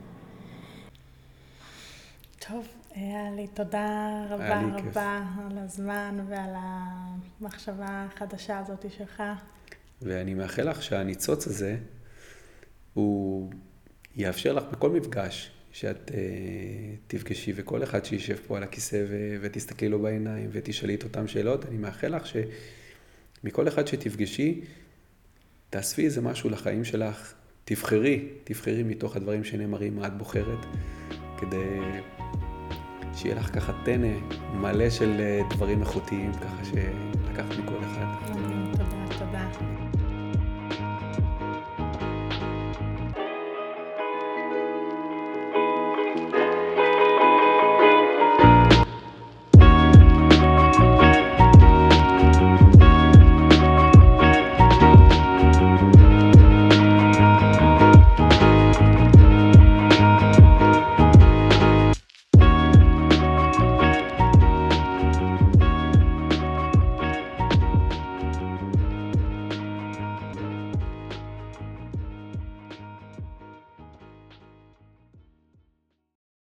טוב, היה לי תודה רבה לי כיף. רבה על הזמן ועל המחשבה החדשה הזאת שלך. ואני מאחל לך שהניצוץ הזה, הוא יאפשר לך בכל מפגש שאת אה, תפגשי, וכל אחד שישב פה על הכיסא ו- ותסתכלי לו בעיניים ותשאלי את אותן שאלות, אני מאחל לך שמכל אחד שתפגשי, תאספי איזה משהו לחיים שלך, תבחרי, תבחרי מתוך הדברים שנאמרים מה את בוחרת, כדי שיהיה לך ככה טנא מלא של אה, דברים איכותיים, ככה שלקחת מכל אחד. תודה, תודה.